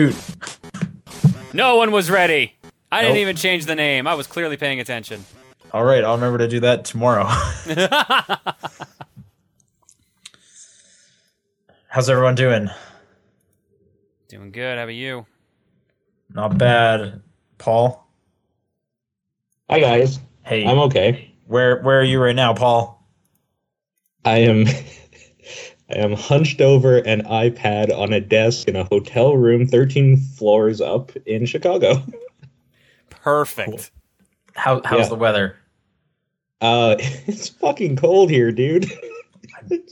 Shoot. No one was ready. I didn't Nope. even change the name. I was clearly paying attention. All right, I'll remember to do that tomorrow. How's everyone doing? Doing good. How about you? Not bad. Paul? Hi guys, Hey, I'm okay. where where are you right now, Paul? I am I am hunched over an iPad on a desk in a hotel room 13 floors up in Chicago. Perfect. How how's Yeah. the weather? Uh it's fucking cold here, dude.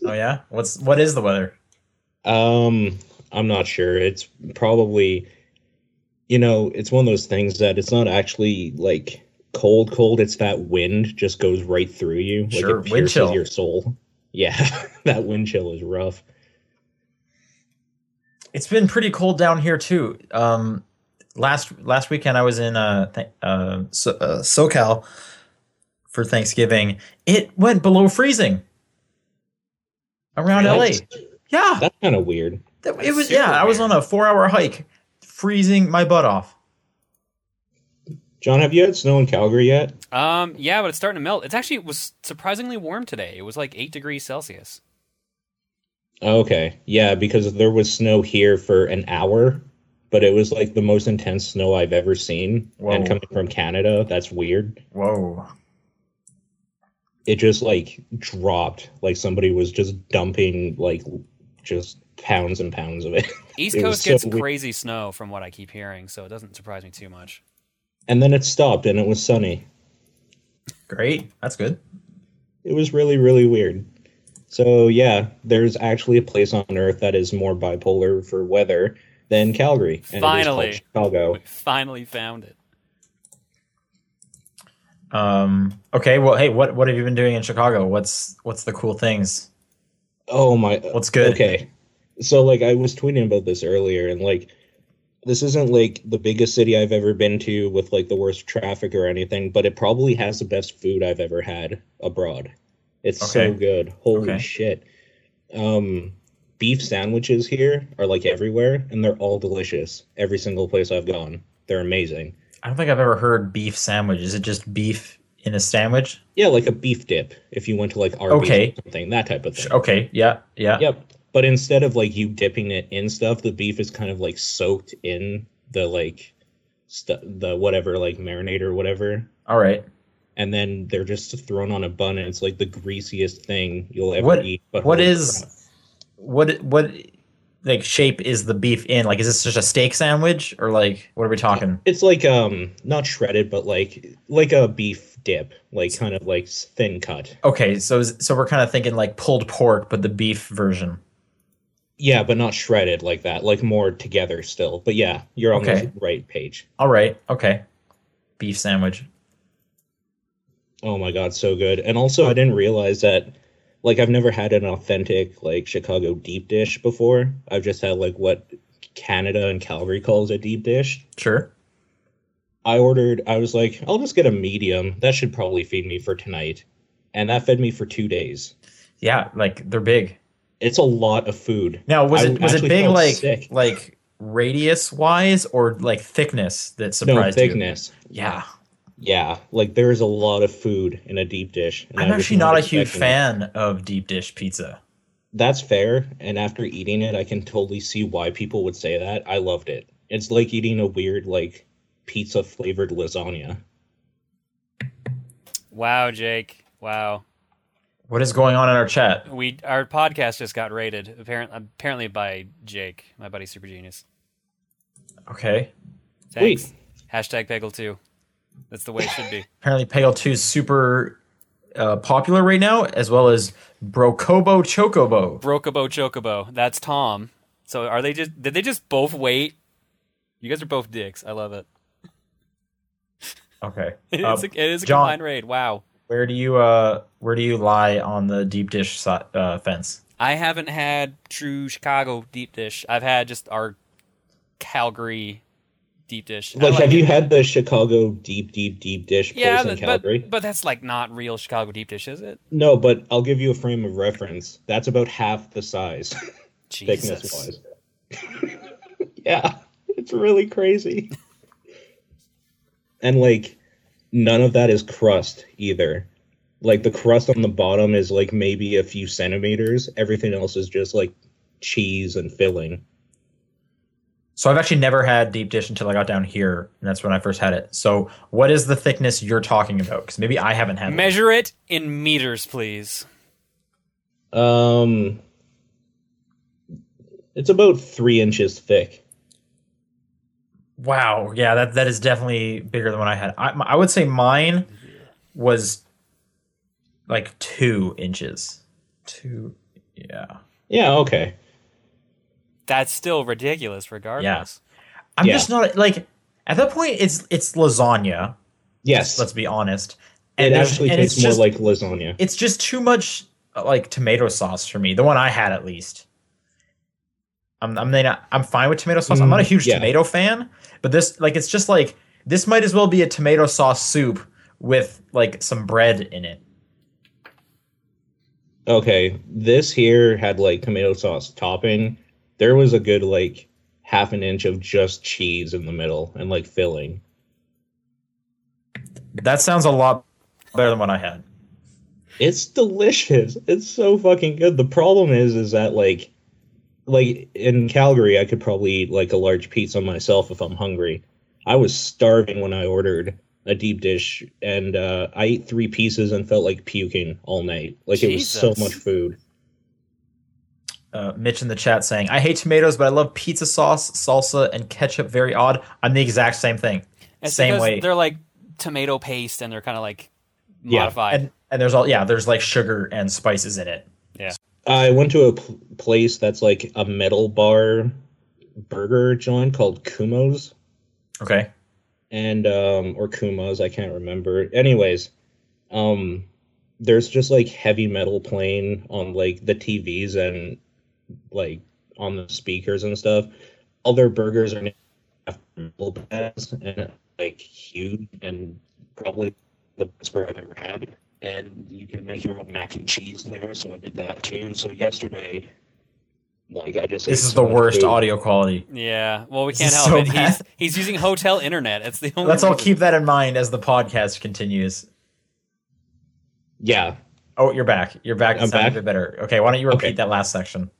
Oh yeah? What's what is the weather? Um I'm not sure. It's probably you know, it's one of those things that it's not actually like cold cold, it's that wind just goes right through you. Like Sure, it wind pierces chill. your soul. Yeah, that wind chill is rough. It's been pretty cold down here too. Um, last last weekend I was in uh, th- uh, so, uh SoCal for Thanksgiving. It went below freezing around That's- LA. Yeah, That's kind of weird. It was. super Yeah, I was on a four-hour hike, freezing my butt off. John, have you had snow in Calgary yet? Um, yeah, but it's starting to melt. It's actually it was surprisingly warm today. It was like eight degrees Celsius. Okay. Yeah, because there was snow here for an hour, but it was like the most intense snow I've ever seen. Whoa. And coming from Canada, that's weird. Whoa. It just like dropped. Like somebody was just dumping like just pounds and pounds of it. East It was Coast so gets weird. crazy snow from what I keep hearing, so it doesn't surprise me too much. And then it stopped and it was sunny. Great. That's good. It was really, really weird. So yeah, there's actually a place on Earth that is more bipolar for weather than Calgary. And Finally. it is Chicago. We finally found it. Um. Okay. Well, hey, what what have you been doing in Chicago? What's what's the cool things? Oh my What's good? Okay. So like I was tweeting about this earlier and like this isn't like the biggest city I've ever been to with like the worst traffic or anything, but it probably has the best food I've ever had abroad. It's so good. Holy Okay. shit. Um beef sandwiches here are like everywhere and they're all delicious. Every single place I've gone. They're amazing. I don't think I've ever heard beef sandwich. Is it just beef in a sandwich? Yeah, like a beef dip if you went to like Arby's Okay. or something, that type of thing. Okay. Yeah. Yeah. Yep. But instead of like you dipping it in stuff, the beef is kind of like soaked in the like stu- the whatever like marinade or whatever, All right. and then they're just thrown on a bun, and it's like the greasiest thing you'll ever What- eat. But what holy crap. What what like shape is the beef in? Like, is this just a steak sandwich or like what are we talking? It's like um not shredded, but like like a beef dip, like kind of like thin cut. Okay, so so we're kind of thinking like pulled pork, but the beef version. Yeah, but not shredded like that, like more together still. But yeah, you're on Okay. the right page. All right. Okay. Beef sandwich. Oh my god, so good. And also I didn't realize that like I've never had an authentic like Chicago deep dish before. I've just had like what Canada and Calgary calls a deep dish. Sure. I ordered I was like, I'll just get a medium. That should probably feed me for tonight. And that fed me for 2 days. Yeah, like they're big. It's a lot of food. Now, was I it was it actually big like sick. like radius wise or like thickness that No surprised you? thickness. Yeah. Yeah, like there's a lot of food in a deep dish. and I'm actually not a huge expecting it. fan of deep dish pizza. That's fair. And after eating it, I can totally see why people would say that. I loved it. It's like eating a weird, like, pizza flavored lasagna. Wow, Jake. Wow. What is going on in our chat? We our podcast just got rated apparently apparently by Jake, my buddy Super Genius. Okay. Thanks. Sweet. Hashtag Peggle two. That's the way it should be. Apparently Peggle 2 is super uh, popular right now, as well as Brocobo Chocobo. Brocobo Chocobo. That's Tom. So are they just did they just both wait? You guys are both dicks. I love it. Okay. It is a, it is a John- combined raid. Wow. Where do you uh where do you lie on the deep dish si- uh, fence? I haven't had true Chicago deep dish. I've had just our Calgary deep dish. Like, like have it. you had the Chicago deep, deep, deep dish place Yeah, in but, Calgary? but but that's like not real Chicago deep dish, is it? no, but I'll give you a frame of reference. That's about half the size, thickness wise. yeah. It's really crazy. and like none of that is crust either. Like the crust on the bottom is like maybe a few centimeters. Everything else is just like cheese and filling. So I've actually never had deep dish until I got down here, and that's when I first had it. So what is the thickness you're talking about? Because maybe I haven't had. it. Measure it in meters, please. Um, it's about three inches thick. Wow, yeah, that that is definitely bigger than what I had. I, I would say mine was like two inches. Two, yeah. Yeah, okay. That's still ridiculous, regardless. I'm Yeah. just not like at that point. It's it's lasagna. Yes, Let's be honest. it actually and tastes it's more just- like lasagna. it's just too much like tomato sauce for me. The one I had, at least. I'm I'm not, I'm fine with tomato sauce. I'm not a Mm, huge yeah. tomato fan, but this like it's just like this might as well be a tomato sauce soup with like some bread in it. Okay, this here had like tomato sauce topping. There was a good like half an inch of just cheese in the middle and like filling. That sounds a lot better than what I had. It's delicious. It's so fucking good. The problem is is that like like in Calgary I could probably eat like a large pizza myself if I'm hungry. I was starving when I ordered a deep dish and uh I ate 3 pieces and felt like puking all night. Like it was so much food. Uh, Mitch in the chat saying, "I hate tomatoes, but I love pizza sauce, salsa, and ketchup. Very odd. I'm the exact same thing. It's same because way. They're like tomato paste, and they're kind of like Yeah, modified. And and there's all yeah, there's like sugar and spices in it. yeah. I went to a pl- place that's like a metal bar burger joint called Kumo's. Okay. and um or Kuma's, I can't remember. Anyways, um there's just like heavy metal playing on like the TVs and like on the speakers and stuff. Other burgers are metal bands and like huge and probably the best burger I've ever had. And you can make your own mac and cheese there, so I did that too. So yesterday, like I just This is so the worst food. audio quality. Yeah. Well, we can't help so it. He's bad. he's using hotel internet. It's the only. Let's all keep that in mind as the podcast continues. Yeah, Oh, you're back. You're back. I'm back? a bit better. Okay, why don't you repeat Okay. that last section?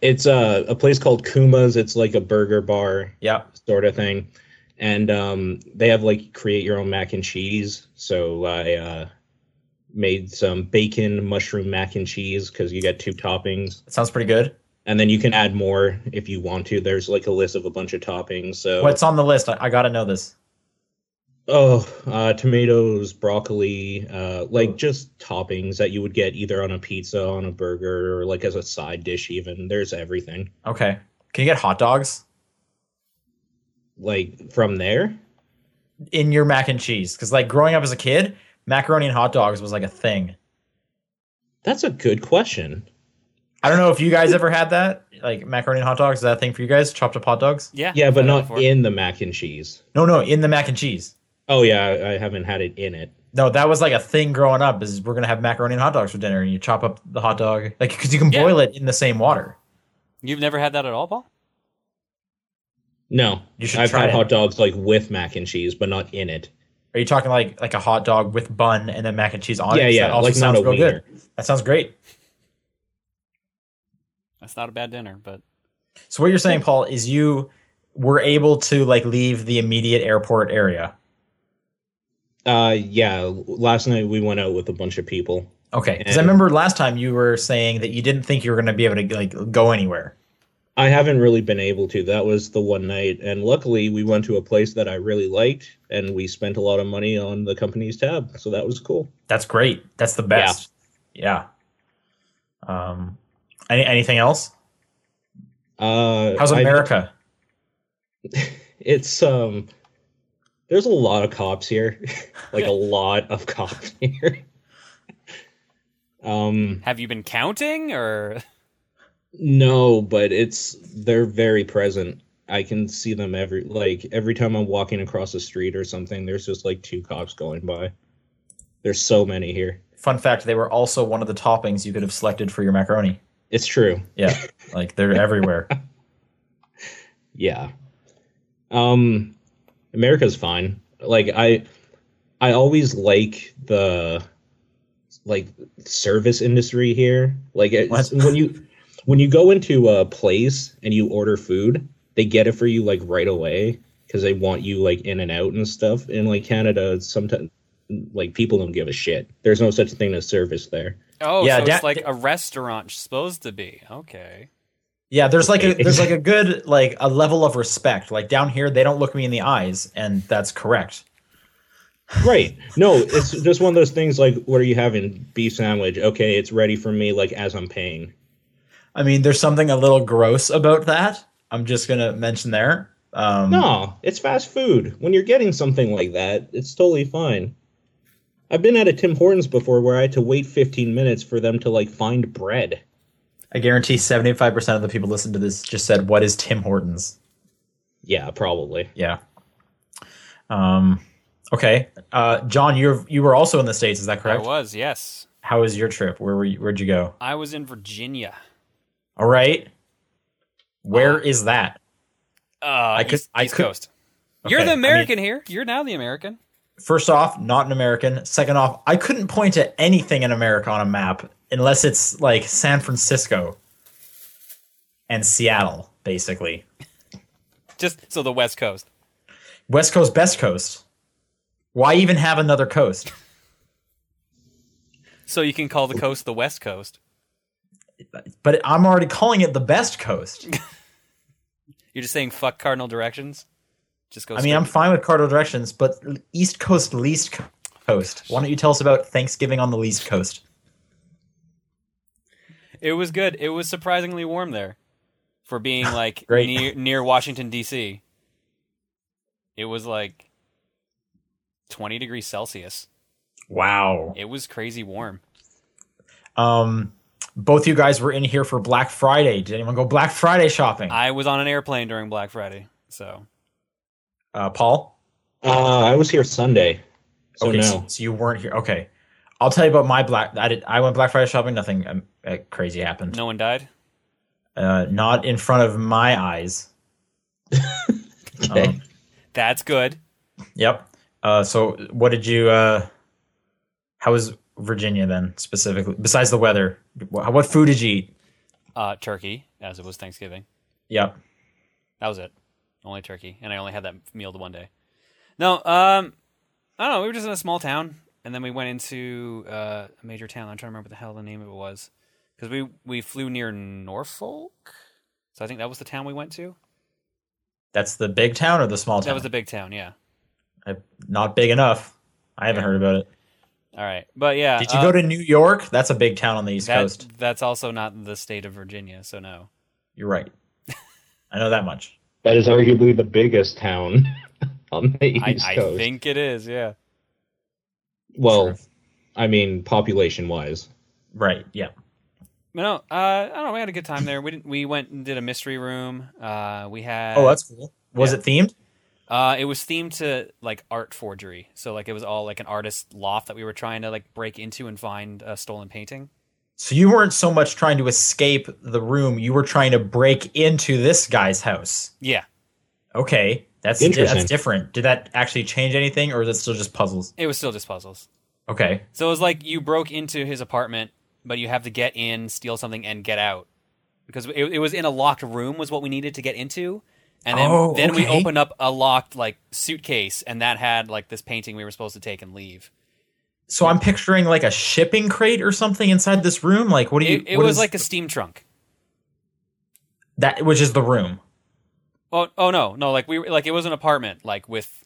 it's uh, a place called Kuma's. It's like a burger bar Yeah. sort of thing. And um, they have like create your own mac and cheese. So I uh, made some bacon mushroom mac and cheese because you get two toppings. That sounds pretty good. And then you can add more if you want to. There's like a list of a bunch of toppings. So What's on the list? I, I gotta know this. oh, uh, tomatoes, broccoli, uh, like just toppings that you would get either on a pizza, on a burger, or like as a side dish. Even there's everything. Okay. Can you get hot dogs Like from there. in your mac and cheese? Because like growing up as a kid, macaroni and hot dogs was like a thing. That's a good question. I don't know if you guys ever had that. Like macaroni and hot dogs, is that a thing for you guys? Chopped up hot dogs? Yeah. Yeah, but not before. in the mac and cheese. No, no, in the mac and cheese. Oh yeah, I I haven't had it in it. No, that was like a thing growing up. Is we're gonna have macaroni and hot dogs for dinner, and you chop up the hot dog, like because you can Yeah. boil it in the same water. You've never had that at all, Paul? No, You should I've try had it. hot dogs like with mac and cheese, but not in it. Are you talking like like a hot dog with bun and then mac and cheese on it? yeah, yeah, that also like not sounds a real wiener. good. That sounds great. That's not a bad dinner, but So what you're saying, Paul, is you were able to like leave the immediate airport area. Uh, yeah. Last night we went out with a bunch of people. Okay, because I remember last time you were saying that you didn't think you were going to be able to like go anywhere. I haven't really been able to. That was the one night, and luckily we went to a place that I really liked, and we spent a lot of money on the company's tab, so that was cool. That's great. That's the best. Yeah. yeah. Um, any, anything else? Uh, How's I- America? it's um, there's a lot of cops here, like a lot of cops here. um, have you been counting or? No, but it's they're very present. I can see them every like every time I'm walking across the street or something. There's just like two cops going by. There's so many here. Fun fact: they were also one of the toppings you could have selected for your macaroni. It's true. Yeah, like they're everywhere. Yeah. Um, America's fine. Like I, I always like the like service industry here. Like it's, when you when you go into a place and you order food, they get it for you like right away because they want you like in and out and stuff. In like Canada, sometimes like people don't give a shit. There's no such thing as service there. Oh, Yeah, so da- it's like a restaurant supposed to be. Okay. Yeah, there's like a there's like a good like a level of respect. Like down here, they don't look me in the eyes, and that's correct. Right. No, it's just one of those things like what are you having? Beef sandwich. Okay, it's ready for me like as I'm paying. I mean, there's something a little gross about that. I'm just gonna mention there. Um, No, it's fast food. When you're getting something like that, it's totally fine. I've been at a Tim Hortons before where I had to wait 15 minutes for them to like find bread. I guarantee 75% of the people listening to this just said, "What is Tim Hortons?" Yeah, probably. Yeah. Um. Okay. Uh, John, you you were also in the states. Is that correct? I was, yes. How was your trip? Where were you, where'd you go? I was in Virginia. All right. Where Uh, is that? Uh, I could- East, I East could- Coast. You're Okay, the I mean- American here. You're now the American. First off, not an American. Second off, I couldn't point to anything in America on a map unless it's like San Francisco and Seattle, basically. Just so the West Coast. West Coast, best coast. Why even have another coast? So you can call the coast the West Coast. But I'm already calling it the best coast. You're just saying fuck cardinal directions. Just go. I mean, I'm fine with cardinal directions, but East Coast, least co- coast. Why don't you tell us about Thanksgiving on the least coast? It was good. It was surprisingly warm there, for being like near near Washington D.C. It was like 20 degrees Celsius. Wow. It was crazy warm. Um, both you guys were in here for Black Friday. Did anyone go Black Friday shopping? I was on an airplane during Black Friday, so Uh, Paul. Uh, I was here Sunday. So okay, no. so, so you weren't here. Okay, I'll tell you about my black. I did. I went Black Friday shopping. Nothing um, uh, crazy happened. no one died. Uh, not in front of my eyes. Okay. Um, That's good. yep. Uh, so what did you? Uh, how was Virginia then specifically? Besides the weather, what, what food did you eat? Uh, turkey, as it was Thanksgiving. Yep. That was it. Only turkey, and I only had that meal the one day. No, um, I don't know. We were just in a small town, and then we went into uh, a major town. I'm trying to remember what the hell the name of it was, because we we flew near Norfolk, so I think that was the town we went to. That's the big town or the small town? That was the big town, yeah. Uh, not big enough. I haven't Yeah. heard about it. All right, but yeah. Did you uh, go to New York? That's a big town on the East that, Coast. That's also not the state of Virginia, so no. You're right. I know that much. That is arguably the biggest town on the East I Coast. I think it is, yeah. well, Sure. I mean, population wise. Right. Yeah. But no, uh, I don't know. We had a good time there. We didn't, we went and did a mystery room. Uh, we had Oh, that's cool. Was Yeah. it themed? Uh, it was themed to like art forgery. So like it was all like an artist loft that we were trying to like break into and find a stolen painting. So you weren't so much trying to escape the room; you were trying to break into this guy's house. Yeah, Okay, that's Interesting. that's different. Did that actually change anything, or is it still just puzzles? it was still just puzzles. Okay. So it was like you broke into his apartment, but you have to get in, steal something, and get out because it, it was in a locked room was what we needed to get into. And then, Oh, then we opened up a locked like suitcase, and that had like this painting we were supposed to take and leave. So I'm picturing like a shipping crate or something inside this room. Like, what do you? It, it was is- like a steam trunk. that, which is the room. Oh, oh no, no, like we like it was an apartment, like with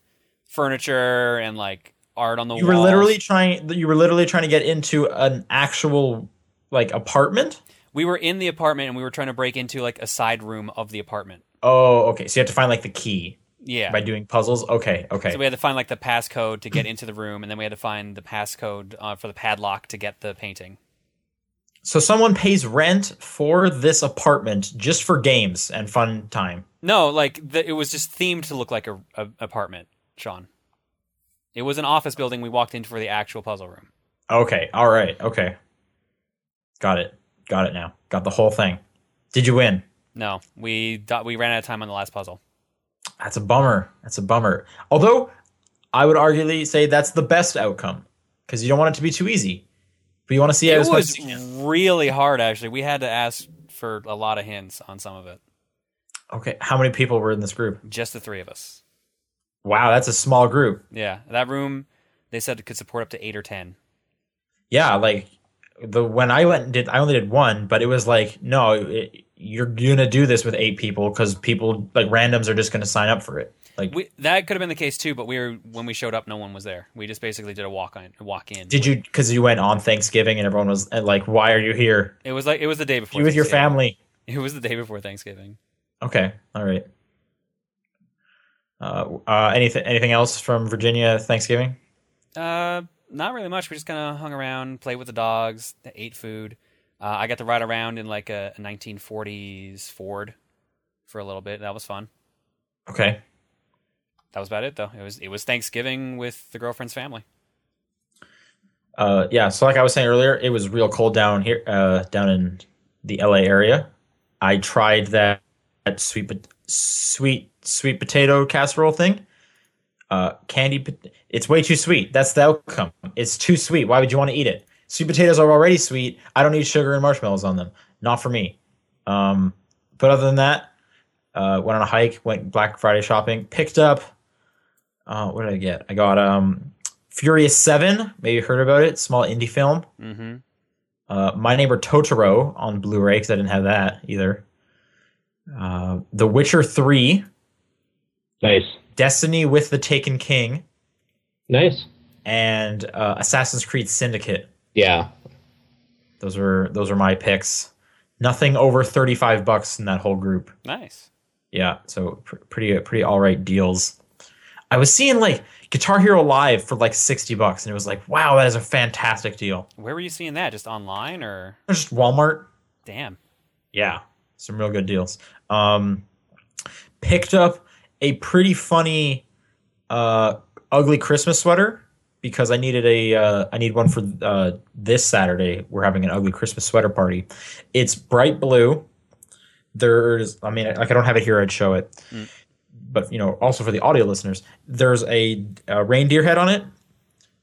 furniture and like art on the wall. You were walls. literally trying. You were literally trying to get into an actual like apartment. we were in the apartment and we were trying to break into like a side room of the apartment. Oh, okay. So you have to find like the key Yeah. by doing puzzles. Okay, okay. So we had to find like the passcode to get into the room, and then we had to find the passcode uh, for the padlock to get the painting. So someone pays rent for this apartment just for games and fun time. No, like the, it was just themed to look like a, a apartment, Sean. It was an office building we walked into for the actual puzzle room. Okay, all right, okay. Got it. Got it now. Got the whole thing. Did you win? No, we we ran out of time on the last puzzle. That's a bummer. That's a bummer. Although I would arguably say that's the best outcome because you don't want it to be too easy, but you want to see it, It was really hard, actually. We had to ask for a lot of hints on some of it. Okay, how many people were in this group? Just the three of us. Wow, that's a small group. Yeah, that room they said it could support up to eight or ten. Yeah, like the when I went and did, I only did one, but it was like, no, it, you're gonna do this with eight people because people like randoms are just gonna sign up for it. Like, We, that could have been the case too, but we were when we showed up, no one was there. We just basically did a walk on, walk in. did you? Because you went on Thanksgiving and everyone was like, "Why are you here? It was like it was the day before. You with your family?" It was the day before Thanksgiving. Okay, all right. Uh, uh, anything anything else from Virginia Thanksgiving? Uh, not really much. We just kind of hung around, played with the dogs, ate food. Uh, I got to ride around in like a, a 1940s Ford for a little bit. That was fun. Okay, That was about it, though. It was it was Thanksgiving with the girlfriend's family. uh, yeah. So like I was saying earlier, it was real cold down here, uh, down in the LA area. I tried that, that sweet sweet sweet potato casserole thing. Uh, candy, it's way too sweet. That's the outcome. It's too sweet. Why would you want to eat it? Sweet potatoes are already sweet. I don't need sugar and marshmallows on them. Not for me. Um, but other than that, uh, went on a hike, went Black Friday shopping, picked up. Uh, what did I get? I got um, Furious Seven. Maybe you heard about it. Small indie film. Mm-hmm. Uh, My Neighbor Totoro on Blu-ray because I didn't have that either. Uh, the Witcher Three, Nice. Destiny with the Taken King, Nice. and uh, Assassin's Creed Syndicate. Yeah. Those were those were my picks. Nothing over thirty-five bucks in that whole group. Nice. Yeah, so pr- pretty pretty all right deals. I was seeing like Guitar Hero Live for like sixty bucks, and it was like, wow, that is a fantastic deal. Where were you seeing that? Just online or Just Walmart. damn? Yeah, some real good deals. Um, picked up a pretty funny, uh, ugly Christmas sweater because I needed a uh, I need one for uh, this Saturday. We're having an ugly Christmas sweater party. It's bright blue. There's, I mean, like I don't have it here. I'd show it, Mm. but you know, also for the audio listeners, there's a, a reindeer head on it.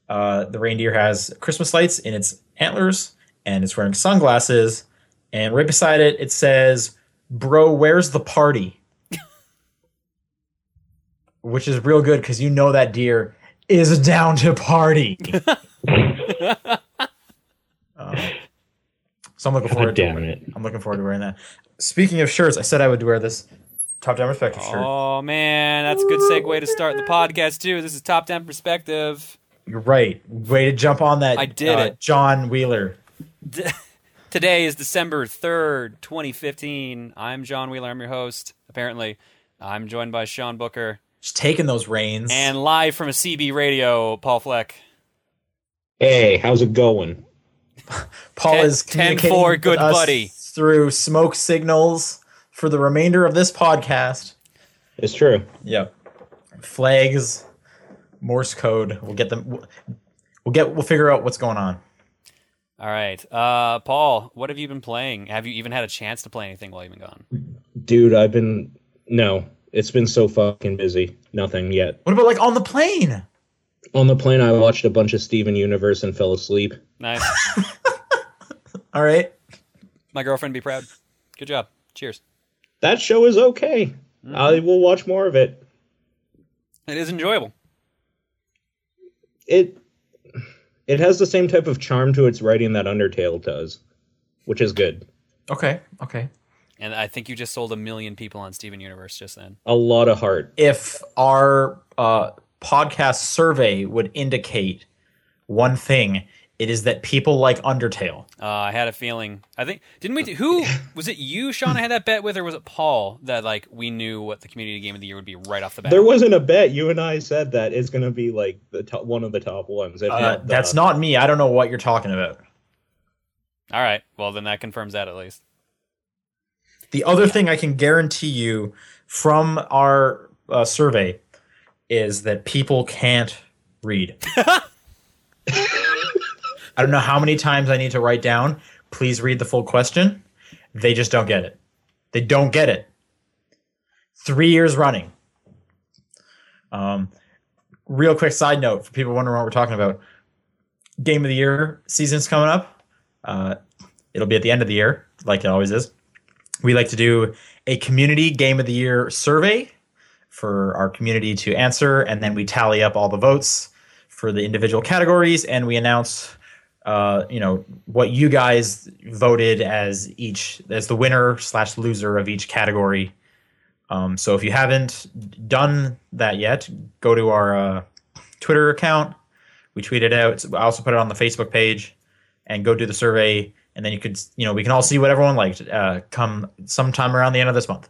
Uh, the reindeer has Christmas lights in its antlers, and it's wearing sunglasses. And right beside it, it says, "Bro, where's the party?" Which is real good because you know that deer is down to party. Um, so I'm looking forward God to damn it. I'm looking forward to wearing that. Speaking of shirts, I said I would wear this top down perspective shirt. Oh man, that's a good segue to start the podcast too. This is top down perspective. You're right. Way to jump on that. I did uh, it. John Wheeler. Today is December third, twenty fifteen. I'm John Wheeler. I'm your host. Apparently, I'm joined by Sean Booker Just taking those reins. and live from a CB radio, Paul Fleck. Hey, how's it going? Paul ten- is 10-4, with good us buddy. through smoke signals for the remainder of this podcast. It's true. Yep. Flags, Morse code. We'll get them. We'll, we'll get. We'll figure out what's going on. All right, uh, Paul, what have you been playing? Have you even had a chance to play anything while you've been gone? Dude, I've been no. It's been so fucking busy. Nothing yet. What about like on the plane? On the plane I watched a bunch of Steven Universe and fell asleep. Nice. All right. My girlfriend be proud. Good job. Cheers. That show is okay. Mm-hmm. I will watch more of it. It is enjoyable. It it has the same type of charm to its writing that Undertale does, which is good. Okay. Okay. And I think you just sold a million people on Steven Universe just then. A lot of heart. If our uh, podcast survey would indicate one thing, it is that people like Undertale. Uh, I had a feeling. I think didn't we? Do, who was it? You, Sean? I had that bet with, or was it Paul? That like we knew what the community game of the year would be right off the bat. There wasn't a bet. You and I said that it's going to be like the top, one of the top ones. Uh, not the- that's not me. I don't know what you're talking about. All right. Well, then that confirms that at least. The other thing I can guarantee you from our uh, survey is that people can't read. I don't know how many times I need to write down, please read the full question. They just don't get it. They don't get it. Three years running. Um, real quick side note for people wondering what we're talking about. Game of the year season's coming up. Uh, it'll be at the end of the year, like it always is. We like to do a community game of the year survey for our community to answer, and then we tally up all the votes for the individual categories, and we announce, uh, you know, what you guys voted as each as the winner slash loser of each category. Um, so if you haven't done that yet, go to our uh, Twitter account. We tweet it out. I also put it on the Facebook page, and go do the survey. And then you could, you know, we can all see what everyone liked. Uh, come sometime around the end of this month.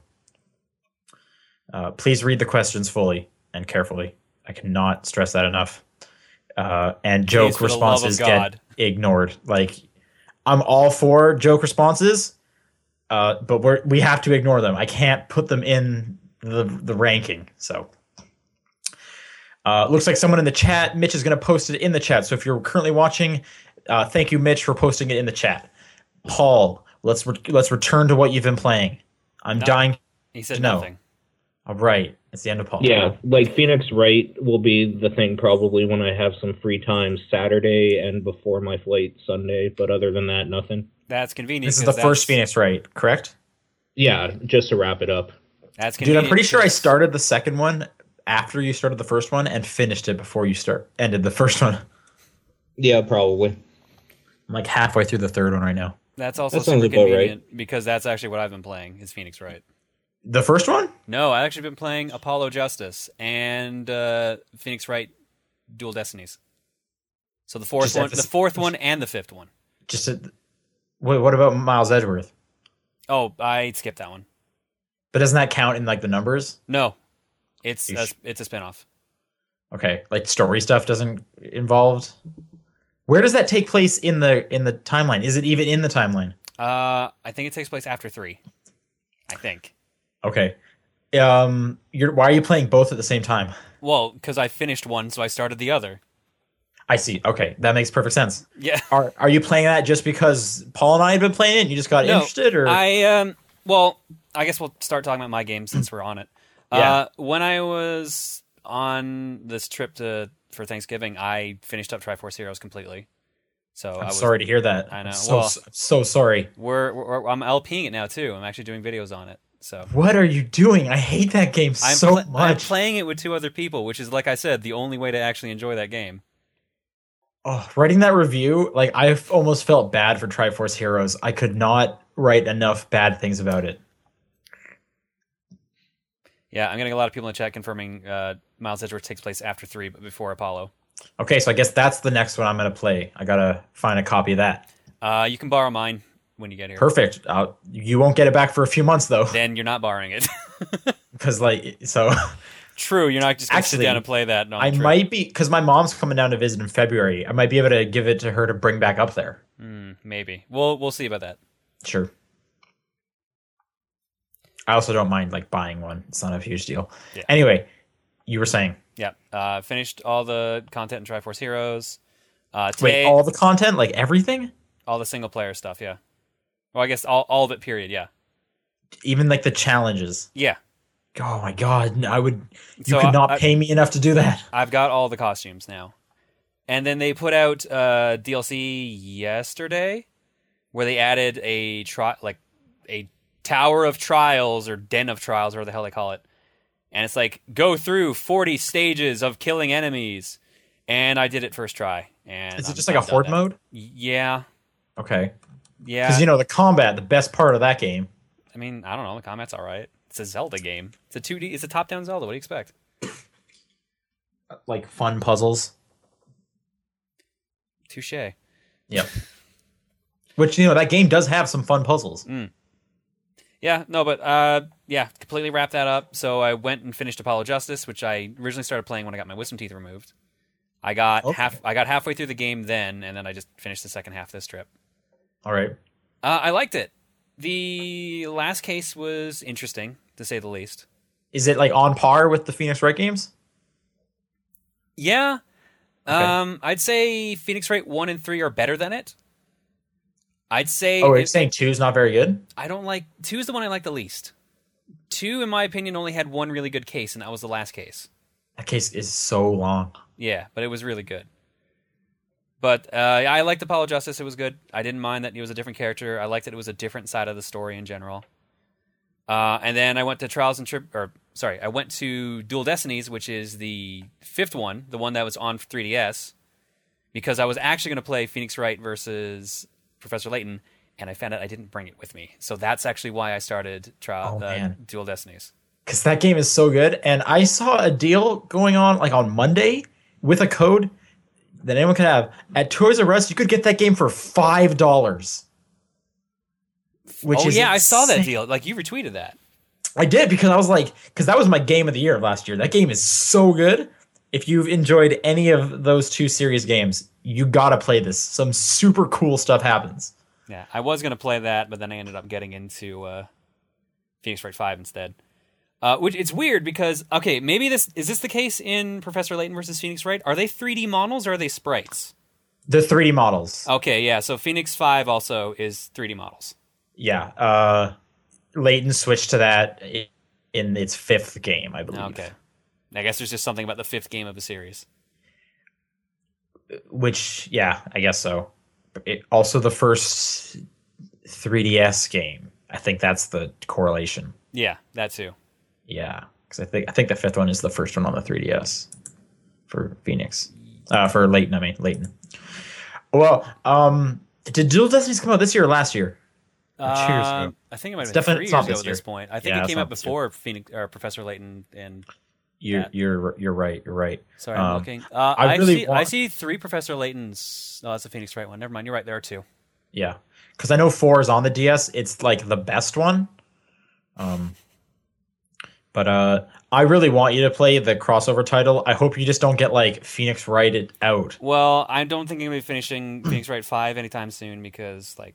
Uh, please read the questions fully and carefully. I cannot stress that enough. Uh, and joke for the love of responses get ignored. Like, I'm all for joke responses, uh, but we're we have to ignore them. I can't put them in the the ranking. So, uh, looks like someone in the chat. Mitch is going to post it in the chat. So if you're currently watching, uh, thank you, Mitch, for posting it in the chat. Paul, let's re- let's return to what you've been playing. I'm No. dying. He said No. nothing. All right, it's the end of Paul. Yeah, like Phoenix Wright will be the thing probably when I have some free time Saturday and before my flight Sunday. But other than that, nothing. That's convenient. this is the 'cause first Phoenix, right? Correct, Yeah, just to wrap it up. That's dude. I'm pretty sure I started the second one after you started the first one and finished it before you start ended the first one. Yeah, probably. I'm like halfway through the third one right now. That's also That super about right. convenient because that's actually what I've been playing. Is Phoenix Wright? The first one? No, I actually been playing Apollo Justice and uh, Phoenix Wright Dual Destinies. So the fourth Just one, emphasis- the fourth one, and the fifth one. Just a, wait, what about Miles Edgeworth? Oh, I skipped that one. But doesn't that count in like the numbers? No, it's You a, sh- it's a spinoff. Okay, like story stuff doesn't involved. Where does that take place in the in the timeline? Is it even in the timeline? Uh, I think it takes place after three. I think. Okay. Um, you're why are you playing both at the same time? Well, because I finished one, so I started the other. I see. Okay, that makes perfect sense. Yeah. Are are you playing that just because Paul and I had been playing it and you just got No, interested, or I um. Well, I guess we'll start talking about my game since we're on it. Yeah. Uh, when I was on this trip to for Thanksgiving, I finished up Triforce Heroes completely. So I I'm was, sorry to hear that. I I'm know. so Well- so sorry. We're, we're I'm LPing it now too. I'm actually doing videos on it. So What are you doing? I hate that game I'm, so much. I'm playing it with two other people, which is like I said, the only way to actually enjoy that game. oh, writing that review, like I almost felt bad for Triforce Heroes. I could not write enough bad things about it. Yeah, I'm getting a lot of people in the chat confirming uh, Miles Edgeworth takes place after three, but before Apollo. Okay, so I guess that's the next one I'm gonna play. I gotta find a copy of that. Uh, you can borrow mine when you get here. Perfect. Uh, you won't get it back for a few months though, Then you're not borrowing it. because like so. True, you're not just gonna sit down and play that. I trip. might be because my mom's coming down to visit in February. I might be able to give it to her to bring back up there. Hmm, maybe. We'll we'll see about that. Sure. I also don't mind like buying one. It's not a huge deal. Yeah. Anyway, you were saying Yeah. Uh, finished all the content in Triforce Heroes. Uh, wait, all the content, like everything, all the single player stuff. Yeah. Well, I guess all all of it. Period. Yeah. even like the challenges. Yeah. Oh my god, I would. You So could not I- pay me enough to do that. I've got all the costumes now. And then they put out uh, DLC yesterday, where they added a tri- like a Tower of Trials or Den of Trials, or whatever the hell they call it. And it's like go through forty stages of killing enemies, and I did it first try. And Is it I'm- just like a horde mode? Yeah, Okay, yeah. because you know the combat, the best part of that game. I mean, I don't know. The combat's all right. It's a Zelda game. It's a two D. It's a top down Zelda. What do you expect? Like fun puzzles. Touche. Yep. Which you know that game does have some fun puzzles. Mm. Yeah, no, but uh, yeah, completely wrapped that up. So I went and finished Apollo Justice, which I originally started playing when I got my wisdom teeth removed. I got Okay. half. I got halfway through the game then, and then I just finished the second half this trip. All right. Uh, I liked it. The last case was interesting, to say the least. Is it like on par with the Phoenix Wright games? Yeah, Okay. um, I'd say Phoenix Wright one and three are better than it. I'd say. Oh, are you it- saying two is not very good? I don't like two is the one I like the least. Two, in my opinion, only had one really good case, and that was the last case. That case is so long. Yeah, but it was really good. But uh, I liked Apollo Justice. It was good. I didn't mind that he was a different character. I liked that it was a different side of the story in general. Uh, and then I went to Trials and Trip, or sorry, I went to Dual Destinies, which is the fifth one, the one that was on 3DS, because I was actually going to play Phoenix Wright versus Professor Layton, and I found out I didn't bring it with me. So that's actually why I started Trial Oh, uh. Dual Destinies. because that game is so good. And I saw a deal going on like on Monday with a code that anyone could have at Toys R Us. You could get that game for five dollars. Which oh is yeah, I saw that deal. Like you retweeted that. I did because I was like, because that was my game of the year last year. That game is so good. If you've enjoyed any of those two series games, you gotta play this. Some super cool stuff happens. Yeah, I was gonna play that, but then I ended up getting into uh, Phoenix Wright Five instead. Uh, which it's weird because okay, maybe this is this the case in Professor Layton versus Phoenix Wright? Are they 3D models or are they sprites? The 3D models. Okay, yeah. So Phoenix Five also is 3D models. Yeah. Uh Layton switched to that in its fifth game, I believe. Okay, I guess there's just something about the fifth game of the series. Which, yeah, I guess so. It, also, the first 3DS game. I think that's the correlation. Yeah, that too. Yeah, because I think I think the fifth one is the first one on the 3DS for Phoenix. Uh, for Layton, I mean Layton. Well, um, did Dual Destinies come out this year or last year? Or Uh, ago? I think it might It's have been definitely- three years not ago this at this point. I think Yeah, it came out before Phoenix or Professor Layton and You're Yeah. you're you're right. You're right. Sorry, I'm Um, looking. Uh, I I, really see. I see three Professor Laytons. Oh, that's the Phoenix Wright one. Never mind. You're right. There are two. Yeah, because I know four is on the DS. It's like the best one. Um, but uh, I really want you to play the crossover title. I hope you just don't get like Phoenix Wright it out. Well, I don't think I'm gonna be finishing Phoenix Wright Five anytime soon because like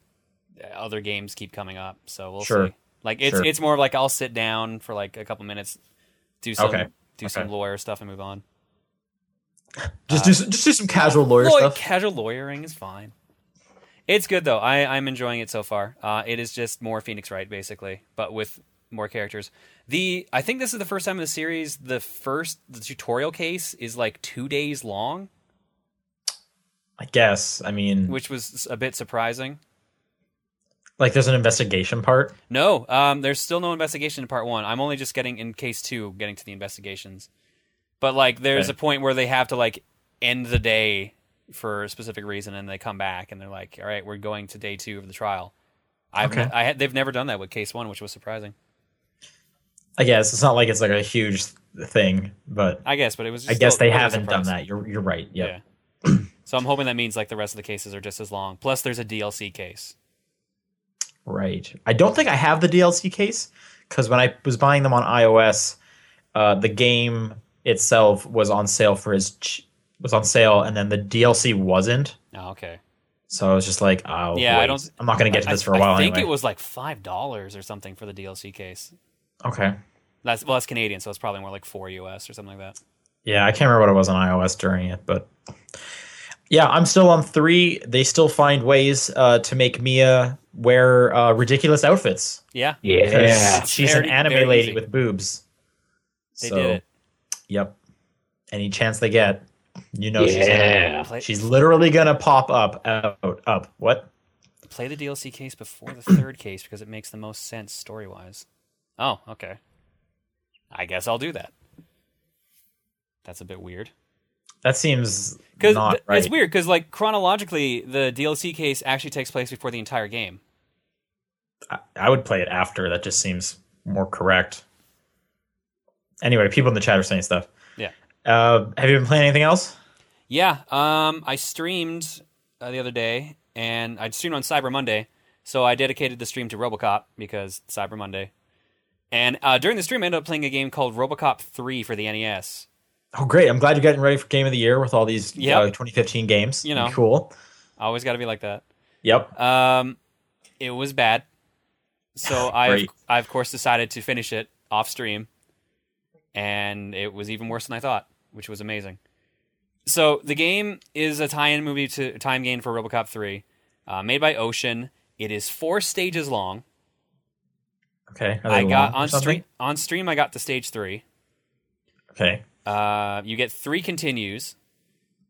other games keep coming up. So we'll Sure. see. Like it's Sure. it's more of like I'll sit down for like a couple minutes, do some Okay. Do some lawyer stuff and move on. Just do some- just do some casual lawyer Law- stuff. Casual lawyering is fine. It's good though. I I'm enjoying it so far. Uh, it is just more Phoenix Wright basically, but with more characters. The I think this is the first time in the series the first the tutorial case is like two days long, I guess. I mean, which was a bit surprising. Like there's an investigation part. No, um, there's still no investigation in part one. I'm only just getting in case two, getting to the investigations. But like, there's Okay. a point where they have to like end the day for a specific reason, and they come back and they're like, "All right, we're going to day two of the trial." I've Okay. I had, they've never done that with case one, which was surprising. I guess it's not like it's like a huge thing, but I guess, but it was. I guess they haven't done that. You're you're right. Yep. Yeah. so I'm hoping that means like the rest of the cases are just as long. Plus, there's a DLC case. Right. I don't think I have the DLC case because when I was buying them on iOS, uh, the game itself was on sale for his ch- was on sale, and then the DLC wasn't. Oh, okay. So I was just like, oh, Yeah, I don't- I'm not going to get to I- this for a while I think anyway. it was like five dollars or something for the DLC case. okay. That's well, that's Canadian, so it's probably more like four US or something like that. Yeah, I can't remember what it was on iOS during it, but yeah, I'm still on three. They still find ways uh, to make Mia wear uh, ridiculous outfits. Yeah, Yeah. Because she's Very- an anime lady easy. with boobs. they So, did it. Yep. Any chance they get, you know she's Yeah. Play, she's literally gonna pop up out up. What? play the DLC case before the third case because it makes the most sense story wise. Oh, okay. I guess I'll do that. That's a bit weird. That seems Because not right. it's weird because like chronologically, the DLC case actually takes place before the entire game. I, I would play it after. That just seems more correct. Anyway, people in the chat are saying stuff. Yeah. Uh, have you been playing anything else? Yeah, um, I streamed uh, the other day, and I streamed on Cyber Monday, so I dedicated the stream to RoboCop because Cyber Monday. And uh, during the stream, I ended up playing a game called RoboCop 3 for the NES. Oh, great! I'm glad you're getting ready for Game of the Year with all these Yep. uh, 2015 games. You know. cool. Always got to be like that. Yep. Um, it was bad, so I. I of course decided to finish it off stream, and it was even worse than I thought, which was amazing. So the game is a tie-in movie to Time Gain for RoboCop 3, uh, made by Ocean. It is four stages long. Okay. I got on stream. On stream, I got to stage three. Okay. Uh, you get three continues,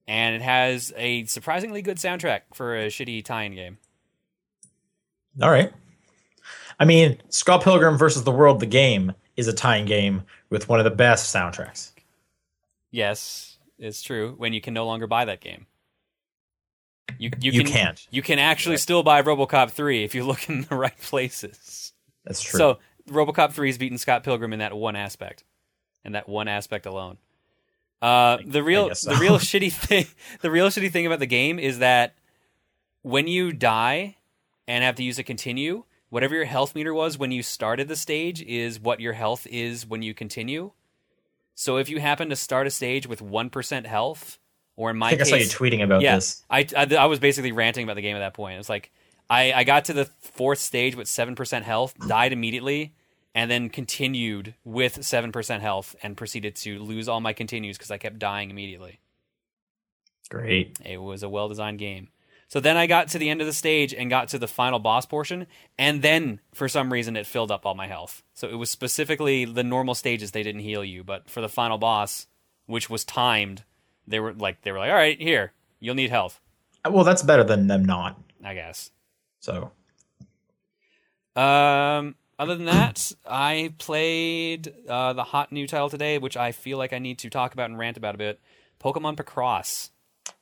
and it has a surprisingly good soundtrack for a shitty tie-in game. All right. I mean, Scott Pilgrim versus the World, the game, is a tie-in game with one of the best soundtracks. Yes, it's true. When you can no longer buy that game, you you, You can, can't. You can actually still buy RoboCop three if you look in the right places. That's true. So RoboCop three has beaten Scott Pilgrim in that one aspect, and that one aspect alone. Uh, the real guess the real shitty thing the real shitty thing about the game is that when you die and have to use a continue, whatever your health meter was when you started the stage is what your health is when you continue. So if you happen to start a stage with one percent health, or in my I think I case, saw you tweeting about yeah, this. I, I I was basically ranting about the game at that point. It's like I I got to the fourth stage with seven percent health, died immediately, and then continued with seven percent health, and proceeded to lose all my continues because I kept dying immediately. Great. It was a well designed game. So then I got to the end of the stage and got to the final boss portion, and then for some reason it filled up all my health. So it was specifically the normal stages they didn't heal you, but for the final boss, which was timed, they were like they were like, "All right, here, you'll need health." Well, that's better than them not. I guess. So Um, other than that, I played uh, the hot new title today, which I feel like I need to talk about and rant about a bit. Pokemon Picross.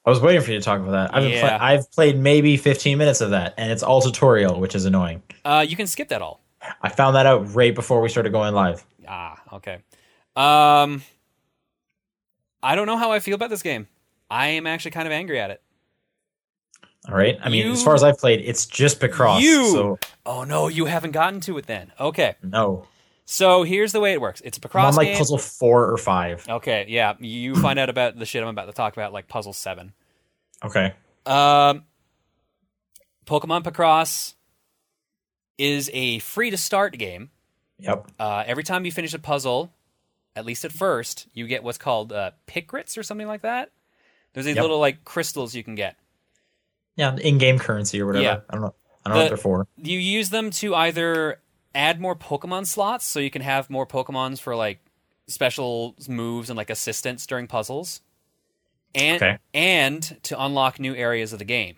I was waiting for you to talk about that. I've, been Yeah. play- I've played maybe 15 minutes of that, and it's all tutorial, which is annoying. Uh, you can skip that all. I found that out right before we started going live. Ah, okay. Um, I don't know how I feel about this game. I am actually kind of angry at it. All right. I mean, You- as far as I've played, it's just Picross. You- So Oh no, you haven't gotten to it then. Okay, no. so here's the way it works. It's a I'm Picross on like game. puzzle four or five. Okay, yeah, you find out about the shit I'm about to talk about, like puzzle seven. Okay. Um, Pokemon Picross is a free to start game. Yep. Uh, every time you finish a puzzle, at least at first, you get what's called uh, Picrites or something like that. There's these Yep. little like crystals you can get. Yeah, in-game currency or whatever. Yeah. I don't know. I don't know what they're for. You use them to either add more Pokemon slots, so you can have more Pokemons for like special moves and like assistance during puzzles, and Okay. and to unlock new areas of the game.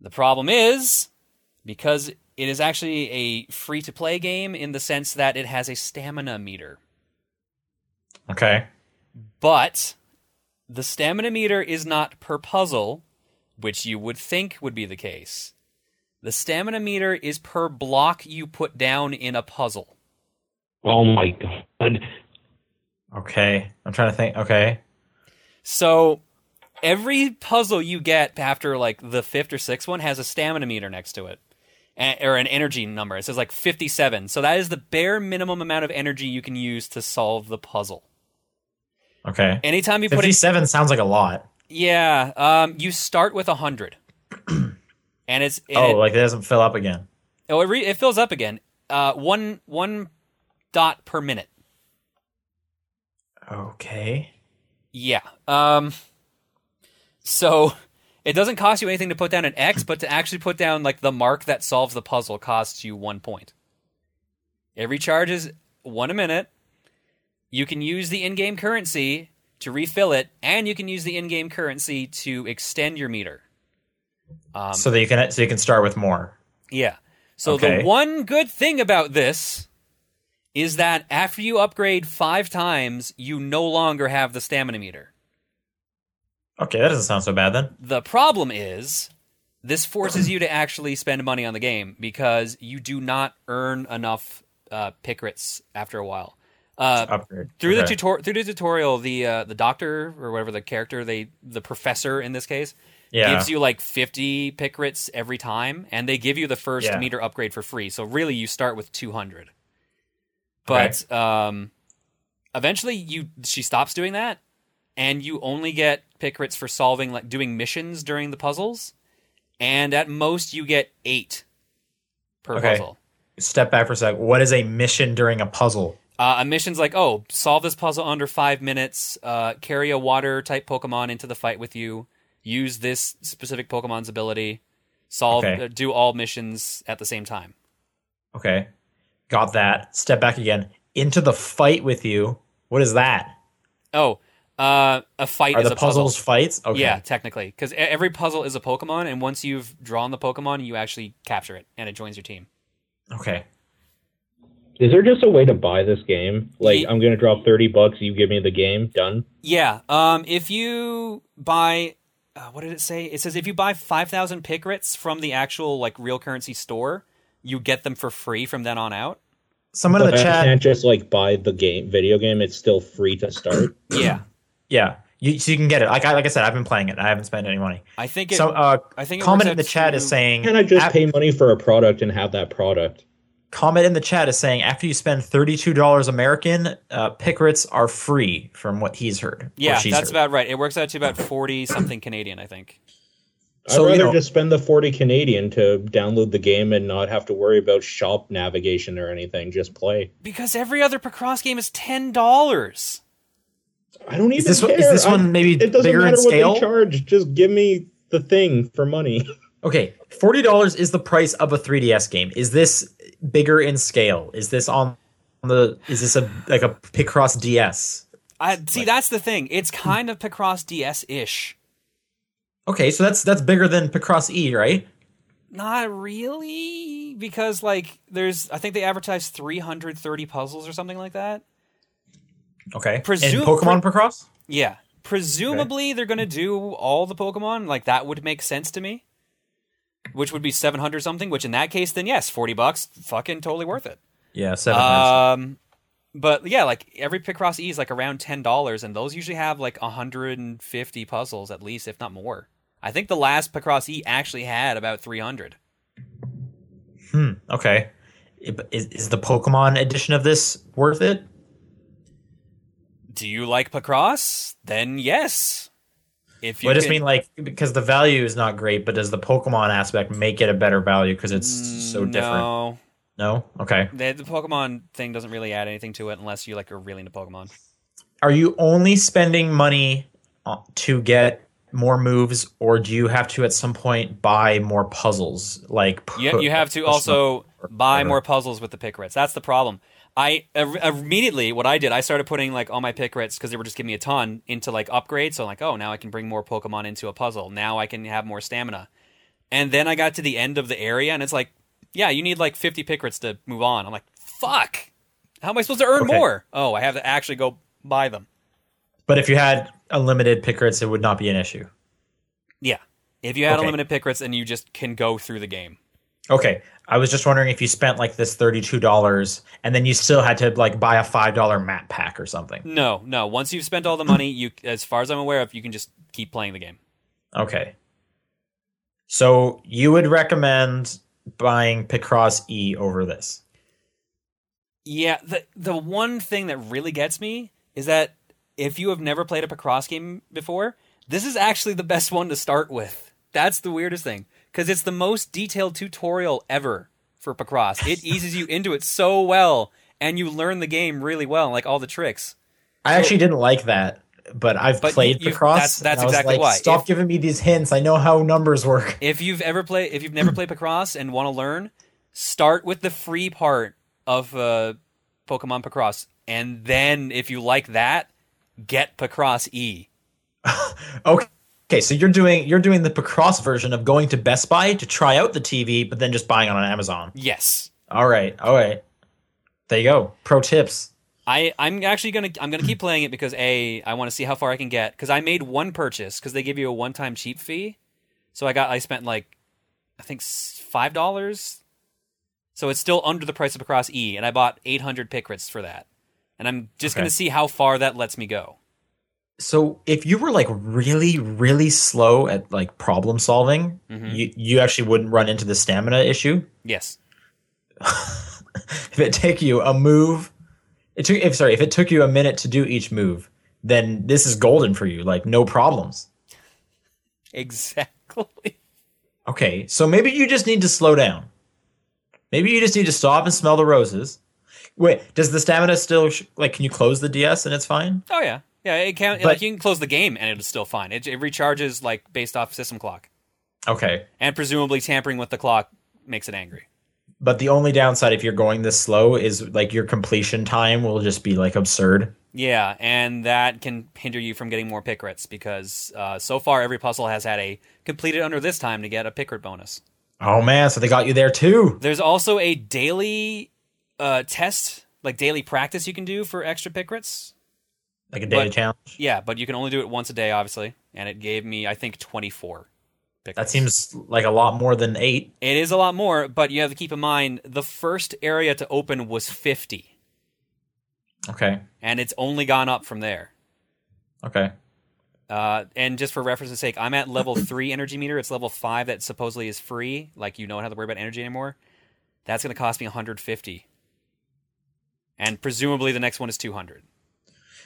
The problem is because it is actually a free to play game in the sense that it has a stamina meter. Okay. But the stamina meter is not per puzzle, which you would think would be the case. The stamina meter is per block you put down in a puzzle. Oh my god. Okay. I'm trying to think. Okay. So every puzzle you get after like the fifth or sixth one has a stamina meter next to it. Or an energy number. It says like 57. So that is the bare minimum amount of energy you can use to solve the puzzle. Okay. Anytime you put it 57 sounds like a lot. Yeah, um, you start with 100. and it's and oh, it, like it doesn't fill up again. Oh, it, re- it fills up again. Uh, one one dot per minute. Okay. Yeah. Um. So it doesn't cost you anything to put down an X, but to actually put down like the mark that solves the puzzle costs you one point. It recharges one a minute. You can use the in-game currency to refill it, and you can use the in-game currency to extend your meter. Um, so that you can so you can start with more. Yeah. So Okay. the one good thing about this is that after you upgrade five times, you no longer have the stamina meter. Okay, that doesn't sound so bad then. The problem is this forces you to actually spend money on the game because you do not earn enough uh, after a while. Uh, through the Okay. tutor- through the tutorial, the uh, the doctor or whatever the character they the professor in this case Yeah. gives you like 50 Picrites every time, and they give you the first Yeah. meter upgrade for free. So really, you start with 200. But um, eventually, you she stops doing that, and you only get Picrites for solving like doing missions during the puzzles, and at most you get eight per Okay. puzzle. Step back for a sec. What is a mission during a puzzle? Uh, a mission's like, oh, solve this puzzle under five minutes. Uh, carry a water type Pokemon into the fight with you. Use this specific Pokemon's ability. Solve, Okay. uh, do all missions at the same time. Okay. Got that. Step back again. Into the fight with you. What is that? Oh, uh, a fight Are is the a puzzle. puzzles fights? Okay. Yeah, technically, because every puzzle is a Pokemon, and once you've drawn the Pokemon, you actually capture it, and it joins your team. Okay. Is there just a way to buy this game? Like, Ye- I'm gonna drop thirty bucks. You give me the game. Done. Yeah. Um, if you buy, uh, what did it say? It says if you buy five thousand Picrites from the actual like real currency store, you get them for free from then on out. Someone in the I chat. can't just like buy the game, video game. It's still free to start. Yeah. Yeah. You, so you can get it. Like I, like I said, I've been playing it. I haven't spent any money. I think it. so, uh, I think comment in the chat to- is saying. Can I just ap- pay money for a product and have that product? Comment in the chat is saying after you spend thirty-two dollars American, uh, Picrites are free from what he's heard. Yeah, that's heard. about right. It works out to about forty something Canadian, I think. So, I'd you rather know- just spend the forty Canadian to download the game and not have to worry about shop navigation or anything. Just play. Because every other Picross game is ten dollars. I don't even this one- care. is this one maybe it doesn't bigger in matter what scale? they charge. Just give me the thing for money. Okay, forty dollars is the price of a 3DS game. Is this bigger in scale? Is this on the? Is this a like a Picross DS? I see. that's the thing. It's kind of Picross DS ish. Okay, so that's that's bigger than Picross E, right? Not really, because like there's. I think they advertise three hundred thirty puzzles or something like that. Okay, Presume- and Pokemon Picross. Yeah. Presumably they're gonna do all the Pokemon. Like that would make sense to me. Which would be seven hundred something. Which in that case, then yes, forty bucks, fucking totally worth it. Yeah, seven. times. Um, but yeah, like every Picross E is like around ten dollars, and those usually have like hundred and fifty puzzles at least, if not more. I think the last Picross E actually had about three hundred. Hmm. Okay. Is, is the Pokemon edition of this worth it? Do you like Picross? Then yes. If you Well, I just can- mean like because the value is not great, but does the Pokemon aspect make it a better value because it's so different? No, No. Okay. the, the Pokemon thing doesn't really add anything to it unless you like are really into Pokemon. Are you only spending money uh, to get more moves, or do you have to at some point buy more puzzles? Like You, you have to also buy more puzzles with the Picrites. That's the problem. I immediately what I did, I started putting like all my Picrites because they were just giving me a ton into like upgrades. So I'm like, oh, now I can bring more Pokemon into a puzzle. Now I can have more stamina. And then I got to the end of the area, and it's like, yeah, you need like 50 Picrites to move on. I'm like, fuck. How am I supposed to earn Okay. more? Oh, I have to actually go buy them. But if you had unlimited Picrites, it would not be an issue. Yeah. If you had Okay. unlimited Picrites, and you just can go through the game. Okay, I was just wondering if you spent like this thirty-two dollars, and then you still had to like buy a five-dollar map pack or something. No, no. Once you've spent all the money, you, as far as I'm aware of, you can just keep playing the game. Okay. So you would recommend buying Picross E over this? Yeah, the the one thing that really gets me is that if you have never played a Picross game before, this is actually the best one to start with. That's the weirdest thing because it's the most detailed tutorial ever for Picross. It eases you into it so well, and you learn the game really well, like all the tricks. I actually didn't like that, but I've But played you- Picross. that's- that's and I was exactly like, why. Stop If- giving me these hints. I know how numbers work. If you've ever played, if you've never played Picross and want to learn, start with the free part of uh, Pokemon Picross, and then if you like that, get Picross E. Okay. Okay, so you're doing you're doing the Picross version of going to Best Buy to try out the TV, but then just buying it on Amazon. Yes. All right, all right. There you go. Pro tips. I, I'm actually gonna I'm gonna keep playing it because a I want to see how far I can get because I made one purchase because they give you a one time cheap fee, so I got I spent like I think five dollars, so it's still under the price of Picross E, and I bought 800 Picrites for that, and I'm just Okay. gonna see how far that lets me go. So if you were like really really slow at like problem solving, Mhm. you you actually wouldn't run into the stamina issue. Yes, if it take you a move, it took if sorry, if it took you a minute to do each move, then this is golden for you. Like no problems. exactly. Okay, so maybe you just need to slow down. Maybe you just need to stop and smell the roses. Wait, does the stamina still sh- like? Can you close the DS and it's fine? Oh yeah, yeah. It can But- like you can close the game and it's still fine. It, it recharges like based off system clock, Okay, and presumably tampering with the clock makes it angry. But the only downside if you're going this slow is like your completion time will just be like absurd. Yeah, and that can hinder you from getting more Picrites because uh, so far every puzzle has had a completed under this time to get a pick bonus. Oh man, so they got you there too. There's also a daily uh, test, like daily practice you can do for extra Picrites. Like a daily But- challenge. Yeah, but you can only do it once a day, obviously, and it gave me I think 24. That seems like a lot more than eight. It is a lot more, but you have to keep in mind the first area to open was 50, Okay. and it's only gone up from there. Okay. Uh, and just for reference's sake, I'm at level three energy meter. It's level five that supposedly is free. Like you don't have to worry about energy anymore. That's going to cost me 150, and presumably the next one is 200.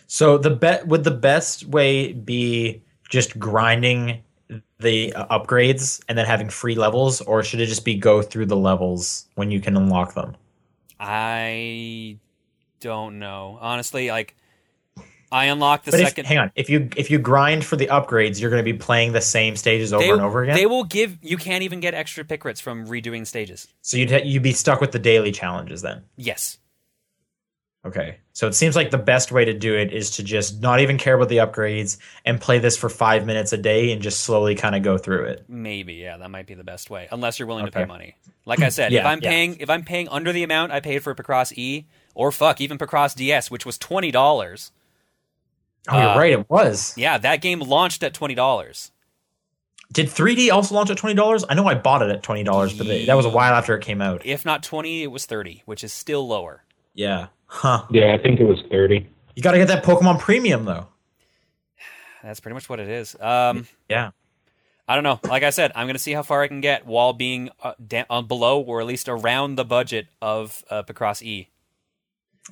So the bet would the best way be just grinding the uh, upgrades and then having free levels, or should it just be go through the levels when you can unlock them? I don't know honestly. Like I unlocked the but if, second. hang on, if you if you grind for the upgrades, you're going to be playing the same stages over they, and over again. they will give you can't even get extra pick from redoing stages. so you'd ha- you'd be stuck with the daily challenges then. Yes. Okay. So it seems like the best way to do it is to just not even care about the upgrades and play this for five minutes a day and just slowly kind of go through it. Maybe, yeah, that might be the best way. Unless you're willing to pay money. Like I said, if I'm yeah. paying if I'm paying under the amount I paid for Picross E, or fuck, even Picross DS, which was twenty dollars. Oh, you're Uh, right. It was. Yeah, that game launched at twenty dollars. Did 3D also launch at twenty dollars? I know I bought it at twenty dollars, but that was a while after it came out. If not twenty, it was thirty, which is still lower. Yeah. Huh. Yeah, I think it was 30. You got to get that Pokemon Premium though. That's pretty much what it is. Um, Yeah. I don't know. Like I said, I'm going to see how far I can get while being uh, da- uh, below or at least around the budget of uh, Picross E.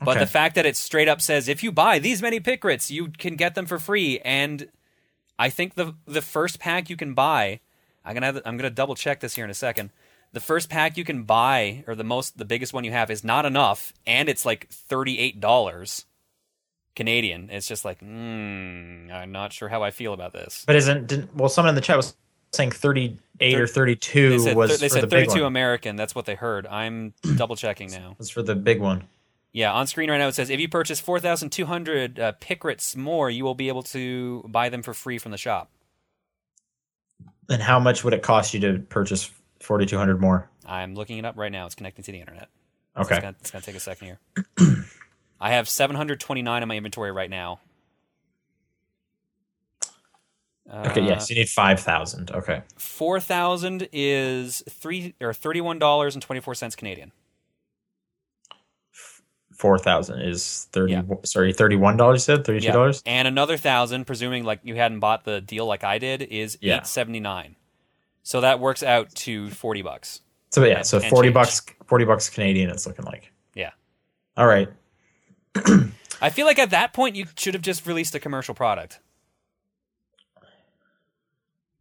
But Okay. the fact that it straight up says if you buy these many Picrites, you can get them for free, and I think the the first pack you can buy, I'm gonna have, I'm gonna double check this here in a second. The first pack you can buy, or the most the biggest one you have, is not enough, and it's like thirty eight dollars Canadian. It's just like, mm, I'm not sure how I feel about this. But isn't didn't well someone in the chat was saying 38 or 32 They said, was they for said the big 32 one. American. That's what they heard. I'm double checking now. was for the big one. Yeah, on screen right now it says if you purchase 4,200 uh, Picrites more, you will be able to buy them for free from the shop. And how much would it cost you to purchase 4200 more? I'm looking it up right now. It's connecting to the internet. Okay. It's gonna, it's gonna take a second here. I have 729 in my inventory right now. Okay, Uh, yes, you need 5000. Okay. 4,000 is three or $31.24 Canadian. 4000 is 30 Yeah. sorry, $31 you said? $32? And another thousand, presuming like you hadn't bought the deal like I did, is Yeah. eight seventy nine. So that works out to forty bucks. So yeah, And- so and 40 change. bucks 40 bucks Canadian it's looking like. Yeah. All right. I feel like at that point you should have just released a commercial product.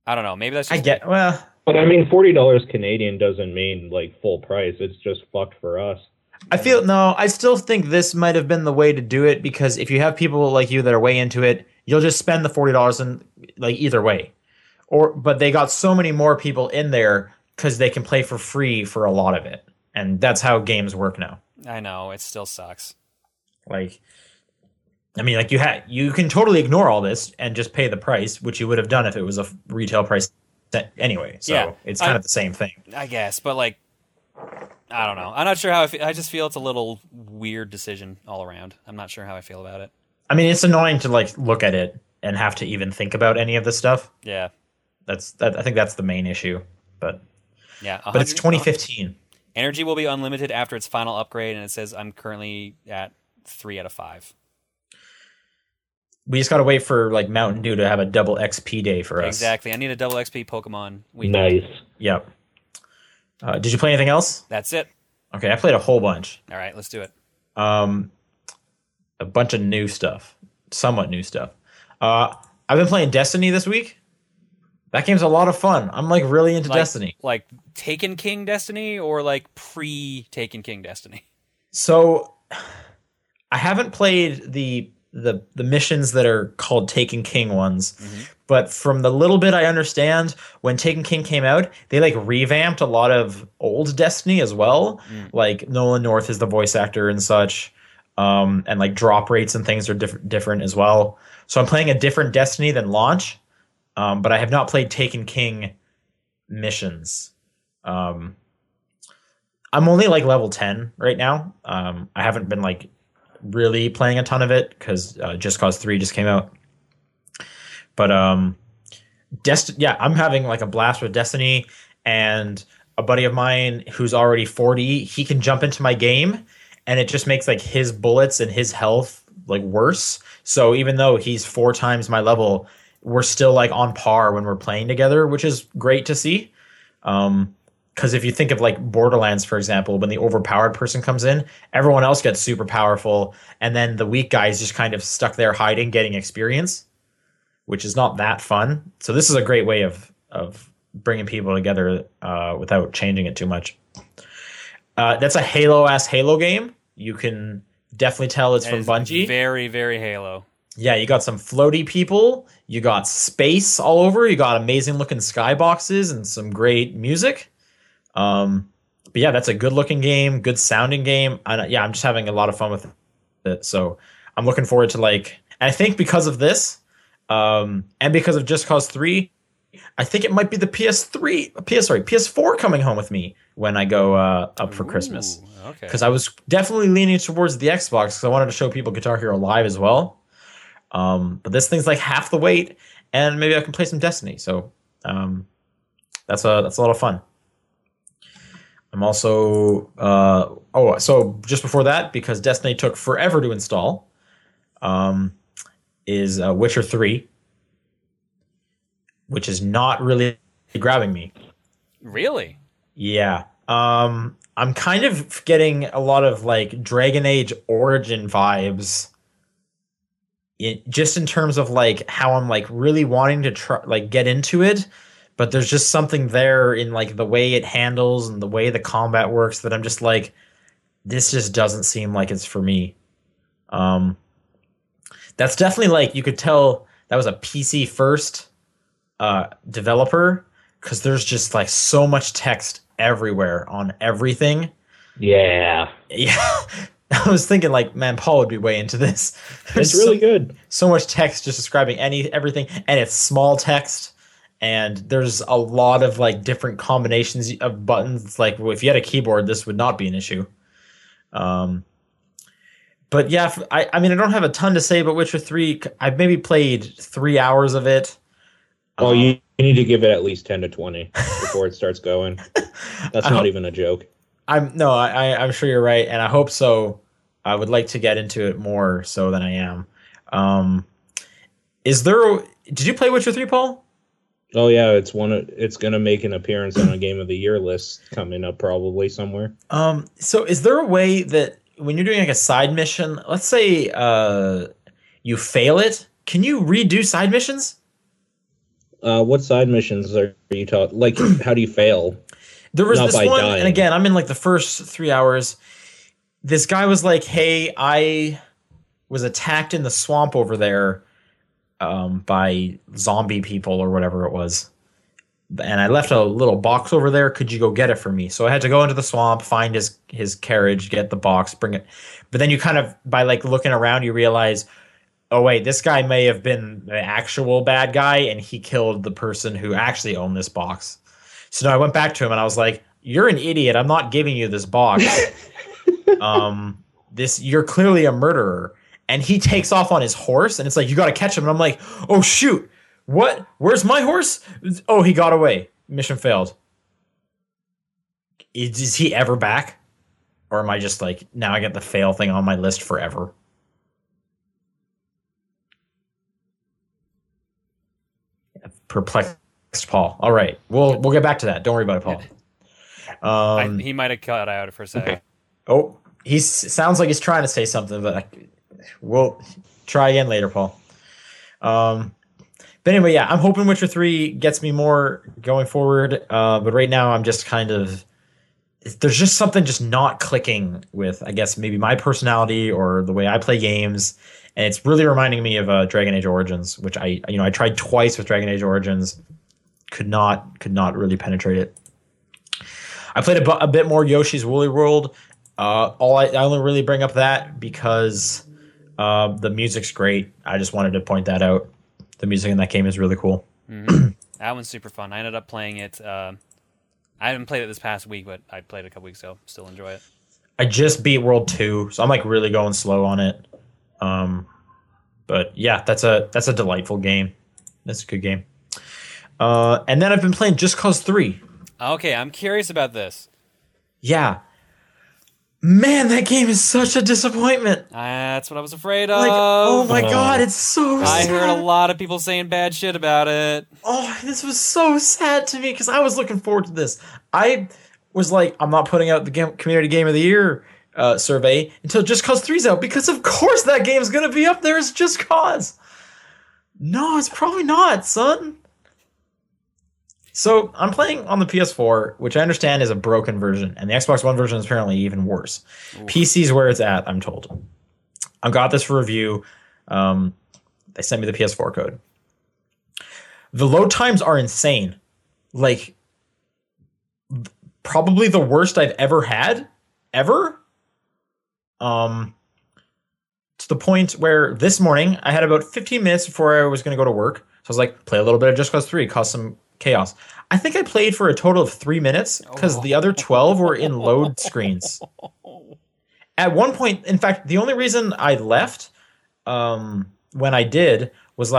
I don't know. Maybe that's I just get well, But I mean, $40 Canadian doesn't mean like full price. It's just fucked for us. I feel no, I still think this might have been the way to do it because if you have people like you that are way into it, you'll just spend the $40 and like either way. Or but they got so many more people in there cuz they can play for free for a lot of it. And that's how games work now. I know it still sucks. Like I mean like you had you can totally ignore all this and just pay the price, which you would have done if it was a retail price anyway. So Yeah, it's kind I- of the same thing. I guess, but like, I don't know. I'm not sure how I feel. I just feel it's a little weird decision all around. I'm not sure how I feel about it. I mean, it's annoying to like look at it and have to even think about any of this stuff. Yeah, That's that. I think that's the main issue. But yeah. but it's 2015. Energy will be unlimited after its final upgrade, and it says I'm currently at three out of five. We just gotta wait for like Mountain Dew to have a double XP day for us. Exactly. I need a double XP Pokemon. Week. Nice. Yep. Uh, did you play anything else? That's it. Okay, I played a whole bunch. All right, let's do it. Um, a bunch of new stuff, somewhat new stuff. Uh, I've been playing Destiny this week. That game's a lot of fun. I'm like really into Like, Destiny. like Taken King Destiny, or like pre Taken King Destiny. So I haven't played the the the missions that are called Taken King ones. But from the little bit I understand, when Taken King came out, they like revamped a lot of old Destiny as well. Like Nolan North is the voice actor and such. Um, and like drop rates and things are different different as well. So I'm playing a different Destiny than launch. Um, but I have not played Taken King missions. Um, I'm only like level 10 right now. Um, I haven't been like really playing a ton of it because uh, Just Cause 3 just came out. But um, Dest- yeah, I'm having like a blast with Destiny, and a buddy of mine who's already 40, he can jump into my game, and it just makes like his bullets and his health like worse. So even though he's four times my level, we're still like on par when we're playing together, which is great to see. Um, because if you think of like Borderlands, for example, when the overpowered person comes in, everyone else gets super powerful, and then the weak guy is just kind of stuck there hiding, getting experience, which is not that fun. So this is a great way of of bringing people together uh, without changing it too much. Uh, that's a Halo ass Halo game. You can definitely tell it's That from Bungie. Very, very Halo. Yeah, you got some floaty people. You got space all over. You got amazing looking skyboxes and some great music. Um, but yeah, that's a good looking game, good sounding game. I, yeah, I'm just having a lot of fun with it. So I'm looking forward to like. And I think because of this, um, and because of Just Cause Three, I think it might be the PS3, PS sorry, PS4 coming home with me when I go uh, up for Christmas Ooh, okay. because I was definitely leaning towards the Xbox because I wanted to show people Guitar Hero Live as well. Um, but this thing's like half the weight, and maybe I can play some Destiny. So um, that's a that's a lot of fun. I'm also uh, oh so just before that because Destiny took forever to install. Um, is uh, Witcher Three, which is not really grabbing me. really? Yeah. Um I'm kind of getting a lot of like Dragon Age origin vibes. It, just in terms of like how I'm like really wanting to try like get into it, but there's just something there in like the way it handles and the way the combat works that I'm just like this just doesn't seem like it's for me. Um that's definitely like you could tell that was a PC first uh developer because there's just like so much text everywhere on everything. Yeah, Yeah. I was thinking like, man, Paul would be way into this. it's really so, good. so much text just describing any everything, and it's small text, and there's a lot of like different combinations of buttons. It's like if you had a keyboard, this would not be an issue. Um, but yeah, I, I mean I don't have a ton to say about Witcher Three. I've maybe played three hours of it. Oh, you, you need to give it at least ten to twenty before it starts going. That's I not hope- even a joke. I'm no, I, I I'm sure you're right, and I hope so. I would like to get into it more so than I am. Um, is there? Did you play Witcher Three, Paul? Oh yeah, it's one. Of, it's gonna make an appearance on a game of the year list coming up probably somewhere. Um, so is there a way that when you're doing like a side mission, let's say uh, you fail it, can you redo side missions? Uh, what side missions are you taught? Like, how do you fail? There was Not this one, dying. and again, I'm in like the first three hours. This guy was like, "Hey, I was attacked in the swamp over there um, by zombie people or whatever it was, and I left a little box over there. Could you go get it for me?" So I had to go into the swamp, find his his carriage, get the box, bring it. But then you kind of by like looking around, you realize, oh wait, this guy may have been the actual bad guy, and he killed the person who actually owned this box. So now I went back to him and I was like, "You're an idiot. I'm not giving you this box. um, this you're clearly a murderer." And he takes off on his horse, and it's like you got to catch him. And I'm like, "Oh shoot! What? Where's my horse? Oh, he got away. Mission failed. Is, is he ever back, or am I just like now I get the fail thing on my list forever?" Perplexed Paul. All right, we'll we'll get back to that. Don't worry about it, Paul. Um, I, he might have cut out for a second. Okay. Oh, he sounds like he's trying to say something, but I, we'll try again later, Paul. Um, but anyway, yeah, I'm hoping Witcher Three gets me more going forward. Uh, but right now, I'm just kind of there's just something just not clicking with I guess maybe my personality or the way I play games, and it's really reminding me of uh, Dragon Age Origins, which I you know I tried twice with Dragon Age Origins, could not could not really penetrate it. I played a, bu- a bit more Yoshi's Woolly World. Uh, all I, I only really bring up that because uh, the music's great. I just wanted to point that out. The music in that game is really cool. That one's super fun. I ended up playing it. Uh, I haven't played it this past week, but I played it a couple weeks ago. Still enjoy it. I just beat World Two, so I'm like really going slow on it. Um, but yeah, that's a that's a delightful game. That's a good game. Uh, and then I've been playing Just Cause Three. Okay, I'm curious about this. Yeah, man, that game is such a disappointment. That's what I was afraid of. Like, oh my god, it's so. I sad. heard a lot of people saying bad shit about it. Oh, this was so sad to me because I was looking forward to this. I was like, I'm not putting out the game, community game of the year uh, survey until Just Cause 3's out because of course that game's gonna be up there as Just Cause. No, it's probably not, son. So I'm playing on the PS4, which I understand is a broken version, and the Xbox One version is apparently even worse. PC's where it's at, I'm told. I got this for review. Um, they sent me the PS4 code. The load times are insane. Like probably the worst I've ever had ever. Um to the point where this morning I had about 15 minutes before I was going to go to work. So I was like, play a little bit of Just Cause 3, cause some chaos. I think I played for a total of 3 minutes cuz the other 12 were in load screens. At one point, in fact, the only reason I left um when I did was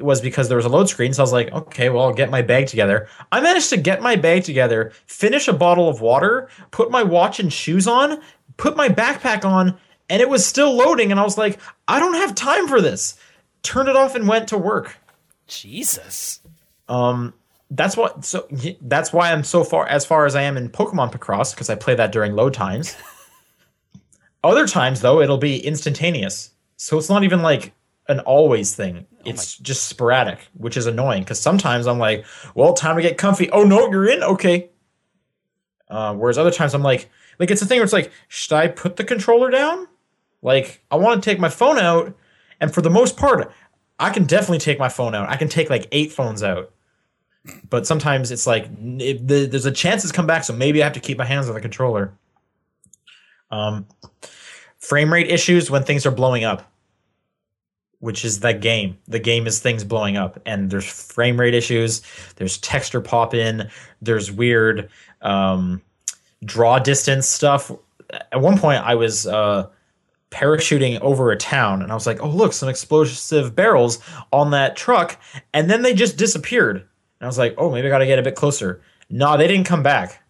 was because there was a load screen. So I was like, okay, well, I'll get my bag together. I managed to get my bag together, finish a bottle of water, put my watch and shoes on, put my backpack on, and it was still loading. And I was like, I don't have time for this. Turned it off and went to work. Jesus. Um, that's what. So that's why I'm so far as far as I am in Pokemon Picross because I play that during load times. Other times though, it'll be instantaneous. So it's not even like an always thing. It's just sporadic, which is annoying because sometimes I'm like, well, time to get comfy. Oh no, you're in. Okay. Uh, whereas other times I'm like, like it's a thing where it's like, should I put the controller down? Like I want to take my phone out, and for the most part, I can definitely take my phone out. I can take like eight phones out. But sometimes it's like the, there's a chance it's come back, so maybe I have to keep my hands on the controller. Um, frame rate issues when things are blowing up, which is that game. The game is things blowing up, and there's frame rate issues. There's texture pop in. There's weird um, draw distance stuff. At one point, I was uh, parachuting over a town, and I was like, "Oh, look, some explosive barrels on that truck," and then they just disappeared. And I was like, "Oh, maybe I got to get a bit closer." No, they didn't come back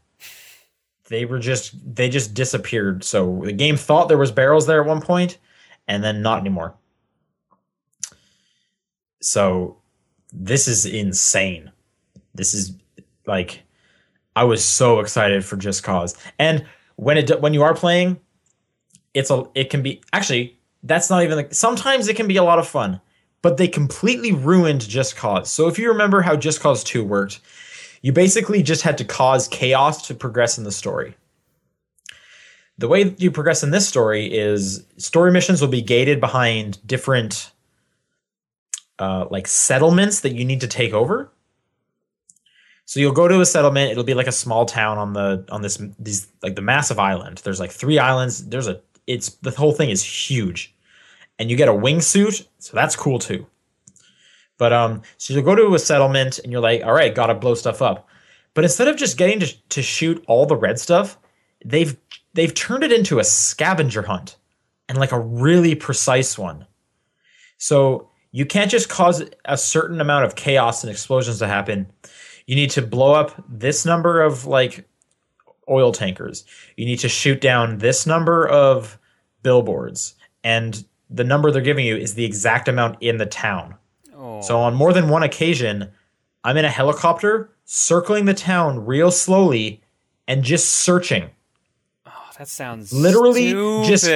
they were just they just disappeared. So the game thought there was barrels there at one point, and then not anymore. So this is insane. This is like I was so excited for Just Cause, and when it when you are playing, it's a it can be actually that's not even like sometimes it can be a lot of fun, but they completely ruined Just Cause. So if you remember how Just Cause Two worked, you basically just had to cause chaos to progress in the story. The way you progress in this story is story missions will be gated behind different uh, like settlements that you need to take over. So you'll go to a settlement. It'll be like a small town on the on this these like the massive island. There's like three islands. There's a it's the whole thing is huge, and you get a wingsuit, so that's cool too. But um, so you'll go to a settlement and you're like, all right, gotta blow stuff up. But instead of just getting to, to shoot all the red stuff, they've they've turned it into a scavenger hunt and like a really precise one. So you can't just cause a certain amount of chaos and explosions to happen. You need to blow up this number of like oil tankers. You need to shoot down this number of billboards. And the number they're giving you is the exact amount in the town. Oh. So on more than one occasion, I'm in a helicopter circling the town real slowly and just searching. Oh, that sounds Literally just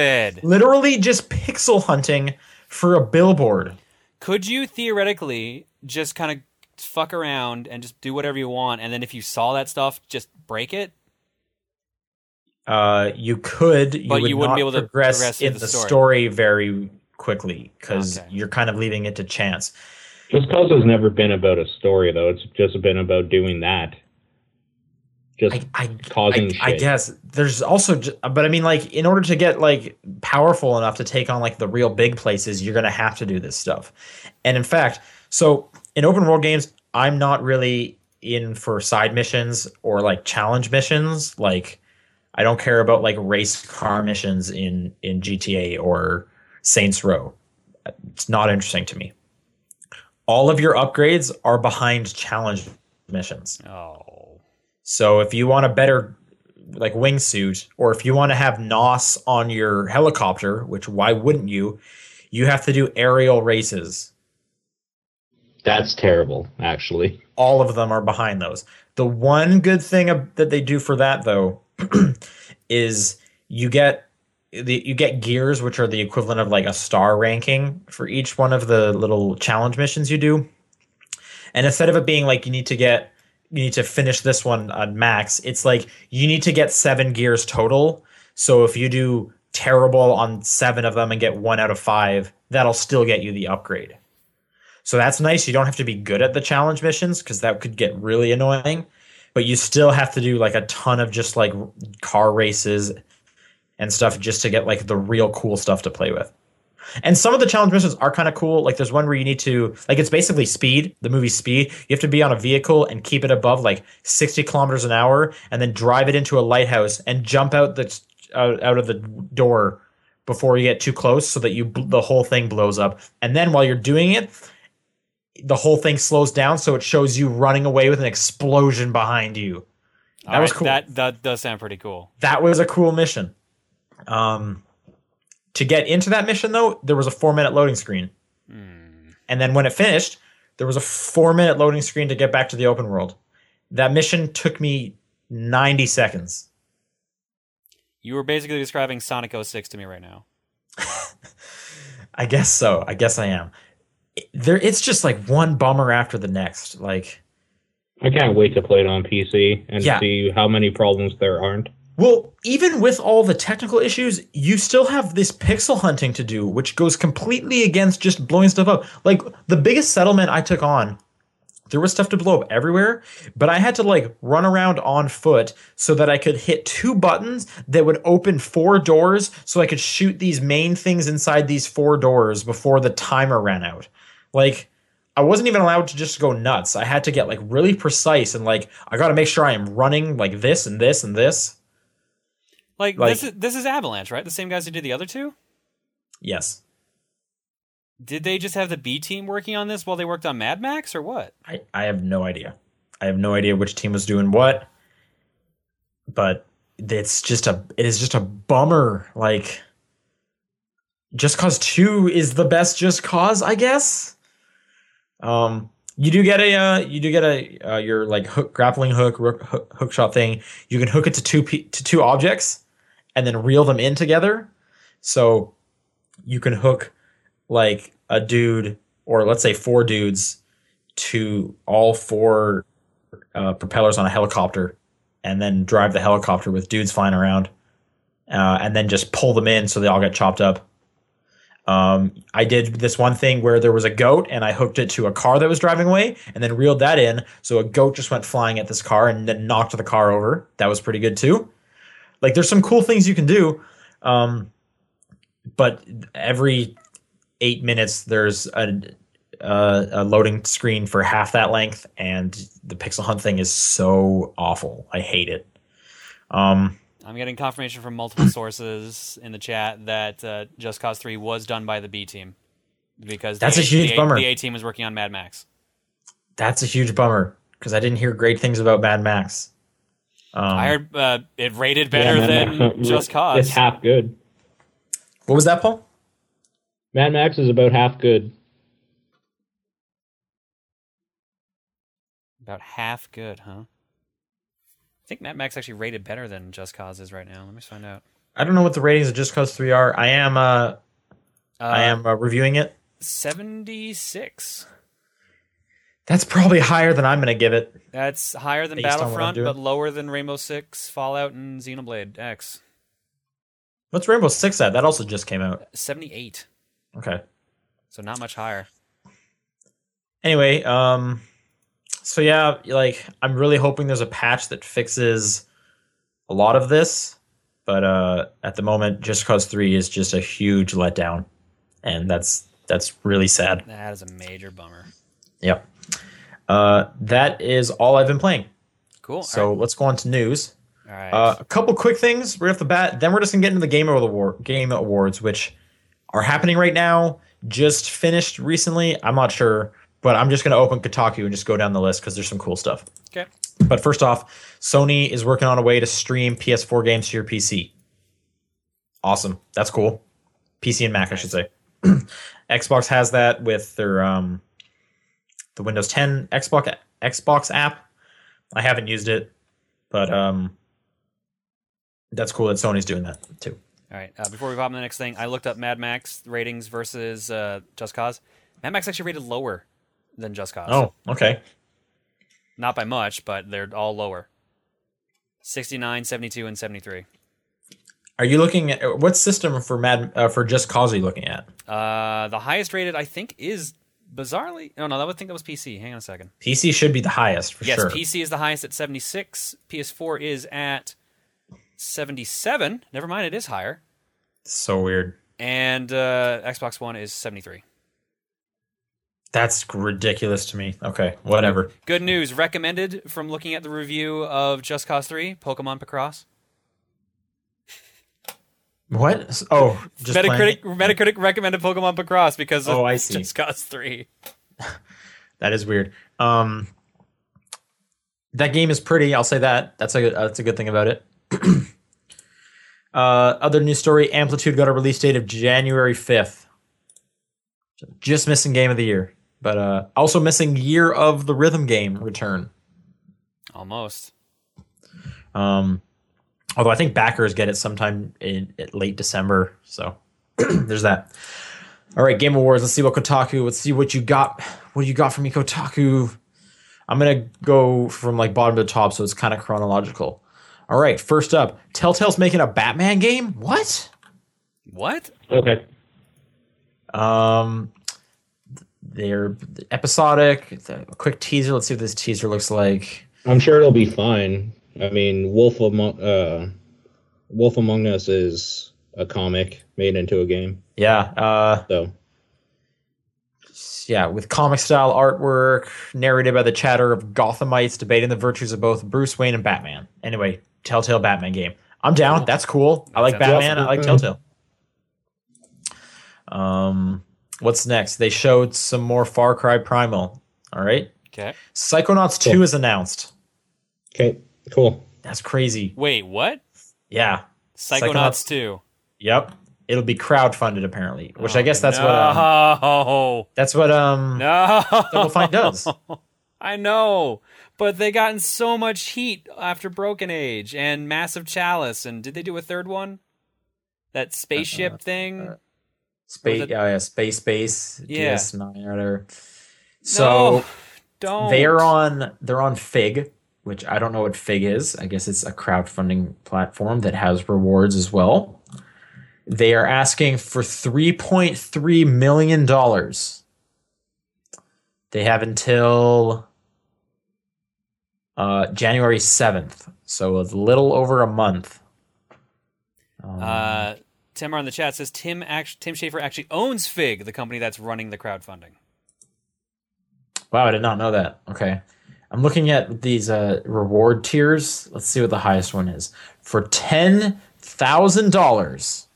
literally just pixel hunting for a billboard. Could you theoretically just kind of fuck around and just do whatever you want, and then if you saw that stuff, just break it? Uh, you could, you But would you wouldn't not be able to progress, progress through in the the story. story, very quickly because Okay. you're kind of leaving it to chance. Just Cause has never been about a story, though. It's just been about doing that. Just I, I, causing I, I guess there's also, ju- but I mean, like, in order to get like powerful enough to take on like the real big places, you're gonna have to do this stuff. And in fact, so in open world games, I'm not really in for side missions or like challenge missions. Like, I don't care about like race car missions in in GTA or Saints Row. It's not interesting to me. All of your upgrades are behind challenge missions. Oh. So if you want a better like wingsuit, or if you want to have NOS on your helicopter, which why wouldn't you? You have to do aerial races. That's terrible, actually. All of them are behind those. The one good thing that they do for that though is you get the you get gears which are the equivalent of like a star ranking for each one of the little challenge missions you do. And instead of it being like you need to get you need to finish this one on max, it's like you need to get 7 gears total. So if you do terrible on 7 of them and get 1 out of 5, that'll still get you the upgrade. So that's nice. You don't have to be good at the challenge missions because that could get really annoying. But you still have to do like a ton of just like car races and stuff just to get like the real cool stuff to play with. And some of the challenge missions are kind of cool. Like there's one where you need to like it's basically speed, the movie Speed. You have to be on a vehicle and keep it above like 60 kilometers an hour, and then drive it into a lighthouse and jump out the out, out of the door before you get too close, so that you the whole thing blows up. And then while you're doing it, the whole thing slows down, so it shows you running away with an explosion behind you. That All was right, cool. That that does sound pretty cool. That was a cool mission. Um, to get into that mission though, there was a four minute loading screen, and then when it finished, there was a four minute loading screen to get back to the open world. That mission took me ninety seconds. You were basically describing Sonic 06 to me right now. I guess so. I guess I am. There, it's just like one bummer after the next. Like, I can't wait to play it on PC and Yeah. see how many problems there aren't. Well, even with all the technical issues, you still have this pixel hunting to do, which goes completely against just blowing stuff up. Like the biggest settlement I took on, there was stuff to blow up everywhere, but I had to like run around on foot so that I could hit two buttons that would open four doors so I could shoot these main things inside these four doors before the timer ran out. Like I wasn't even allowed to just go nuts. I had to get like really precise and like I got to make sure I am running like this and this and this. Like, Like- this is this is Avalanche, right? The same guys who did the other two. Yes. Did they just have the B team working on this while they worked on Mad Max, or what? I, I have no idea. I have no idea which team was doing what. But it's just a it is just a bummer. Like Just Cause 2 is the best Just Cause, I guess. Um you do get a uh, you do get a uh, your like hook grappling hook, hook hook shot thing. You can hook it to two pe- to two objects and then reel them in together. So you can hook like a dude or let's say four dudes to all four uh, propellers on a helicopter and then drive the helicopter with dudes flying around uh, and then just pull them in so they all get chopped up. Um, I did this one thing where there was a goat and I hooked it to a car that was driving away and then reeled that in. So a goat just went flying at this car and then knocked the car over. That was pretty good too. Like there's some cool things you can do. Um, but every eight minutes there's a, a, a loading screen for half that length and the pixel hunt thing is so awful. I hate it. Um, I'm getting confirmation from multiple sources in the chat that uh, Just Cause 3 was done by the B team because That's the a huge the bummer. The A team was working on Mad Max. that's a huge bummer because I didn't hear great things about Mad Max. Um, I heard uh, it rated better Yeah, than Max- Just Cause. It's half good. what was that, Paul? Mad Max is about half good. About half good, huh? I think Mad Max actually rated better than Just Cause is right now. Let me find out. I don't know what the ratings of Just Cause 3 are. I am uh, Uh, I am uh, reviewing it. 76. That's probably higher than I'm going to give it. That's higher than Based on what I'm Battlefront, but lower than Rainbow Six, Fallout, and Xenoblade X. What's Rainbow Six at? That also just came out. 78. Okay. So not much higher. Anyway, um, so yeah, like I'm really hoping there's a patch that fixes a lot of this, but uh, at the moment, Just Cause Three is just a huge letdown, and that's that's really sad. That is a major bummer. Yep. Uh, that is all I've been playing. Cool. So let's go on to news. all right. Uh, a couple quick things right off the bat. Then we're just gonna get into the game award game awards, which are happening right now. Just finished recently. I'm not sure, but I'm just gonna open Kotaku and just go down the list because there's some cool stuff. okay. But first off, Sony is working on a way to stream PS4 games to your PC. Awesome. That's cool. PC and Mac, I should say. Xbox has that with their um, the Windows 10 Xbox Xbox app. I haven't used it, but um, that's cool that Sony's doing that too. All right. Uh, before we hop on the next thing, I looked up Mad Max ratings versus uh, Just Cause. Mad Max actually rated lower than Just Cause. Oh, okay. Not by much, but they're all lower. 69, 72, and 73. Are you looking at what system for Mad uh, for Just Cause are you looking at? Uh, the highest rated, I think, is bizarrely. No, no, that would think that was PC. Hang on a second. PC should be the highest for yes, sure. Yes, PC is the highest at 76. PS4 is at 77. Never mind, it is higher. so weird. And uh, Xbox One is 73. That's ridiculous to me. Okay, whatever. Good news. Recommended from looking at the review of Just Cause 3, Pokemon Picross. What? Oh, just Metacritic playing- Metacritic recommended Pokemon Picross because of Oh, I see. Just Cause 3. That is weird. Um, that game is pretty. I'll say that. That's a good, that's a good thing about it. uh, other news story: Amplitude got a release date of January fifth. Just missing game of the year, but uh, also missing year of the rhythm game return. Almost. Um, although I think backers get it sometime in, in late December. So there's that. All right, Game Awards. Let's see what Kotaku. Let's see what you got. What you got from me, Kotaku? I'm gonna go from like bottom to top, so it's kind of chronological. All right, first up, Telltale's making a Batman game. What? What? Okay. Um, they're episodic. A quick teaser. Let's see what this teaser looks like. I'm sure it'll be fine. I mean, Wolf Among uh, Wolf Among Us is a comic made into a game, Yeah. Uh, so yeah, with comic style artwork, narrated by the chatter of Gothamites debating the virtues of both Bruce Wayne and Batman. Anyway, Telltale Batman game. I'm down. That's cool. I like Batman. I like Telltale. Um, what's next? They showed some more Far Cry Primal. All right, Okay. Psychonauts Cool. Two is announced. okay, cool. That's crazy. Wait, what? Yeah. Psychonauts, Psychonauts 2. Yep. It'll be crowdfunded apparently, which I Oh, guess that's no. what um, that's what um No. Double Fine does. I know, but they got in so much heat after Broken Age and Massive Chalice, and did they do a third one? That spaceship thing. uh, Space, it- yeah, space base, Yeah. DS9 or whatever. So no, don't. they're on they're on Fig, which I don't know what Fig is. I guess it's a crowdfunding platform that has rewards as well. They are asking for three point three million dollars. They have until uh, January seventh, so a little over a month. Um, Uh, Tim on the chat says Tim act- Tim Schafer actually owns Fig, the company that's running the crowdfunding. Wow, I did not know that. Okay. I'm looking at these uh, reward tiers. Let's see what the highest one is. For ten thousand dollars,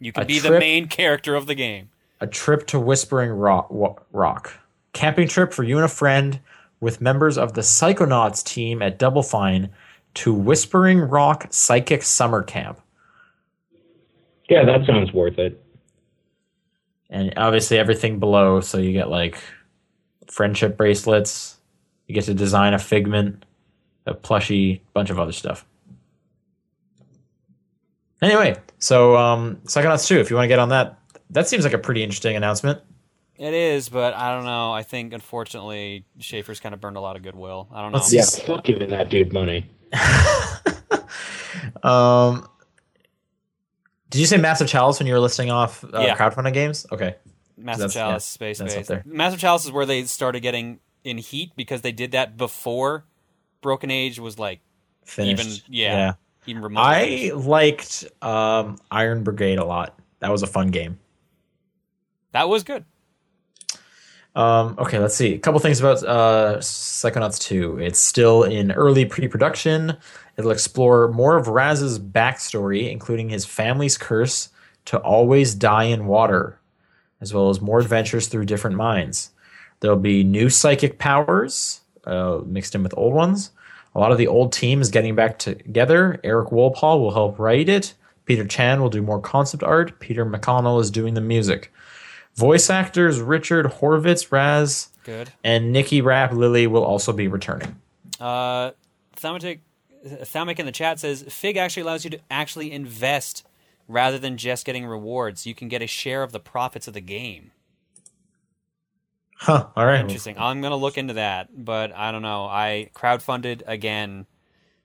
You can be the main character of the game. a trip to Whispering Rock, Rock, camping trip for you and a friend with members of the Psychonauts team at Double Fine to Whispering Rock Psychic Summer Camp. Yeah, that sounds worth it. and obviously everything below. So you get like friendship bracelets. You get to design a figment, a plushie, bunch of other stuff. Anyway, so um, Psychonauts 2, if you want to get on that, that seems like a pretty interesting announcement. It is, but I don't know. I think unfortunately Schafer's kind of burned a lot of goodwill. I don't know. Let's Yeah, Yes. fuck giving that dude money. um, did you say Massive Chalice when you were listing off uh, Yeah. crowdfunding games? Okay. Massive That's- yeah, Chalice, Space Base. Massive Chalice is where they started getting in heat because they did that before Broken Age was like Finished. even yeah, even remotely. I finished. liked um, Iron Brigade a lot. That was a fun game. That was good. Um, okay, let's see. A couple things about uh, Psychonauts 2. It's still in early pre production. It'll explore more of Raz's backstory, including his family's curse to always die in water, as well as more adventures through different mines. There'll be new psychic powers uh, mixed in with old ones. A lot of the old team is getting back together. Eric Wolpaw will help write it. Peter Chan will do more concept art. Peter McConnell is doing the music. Voice actors Richard Horvitz, Raz, Good. and Nicki Rapp Lily will also be returning. Uh, Thaumatic, Thaumic in the chat says Fig actually allows you to actually invest rather than just getting rewards. You can get a share of the profits of the game. Huh. All right. Interesting. I'm gonna look into that, but I don't know. I crowdfunded again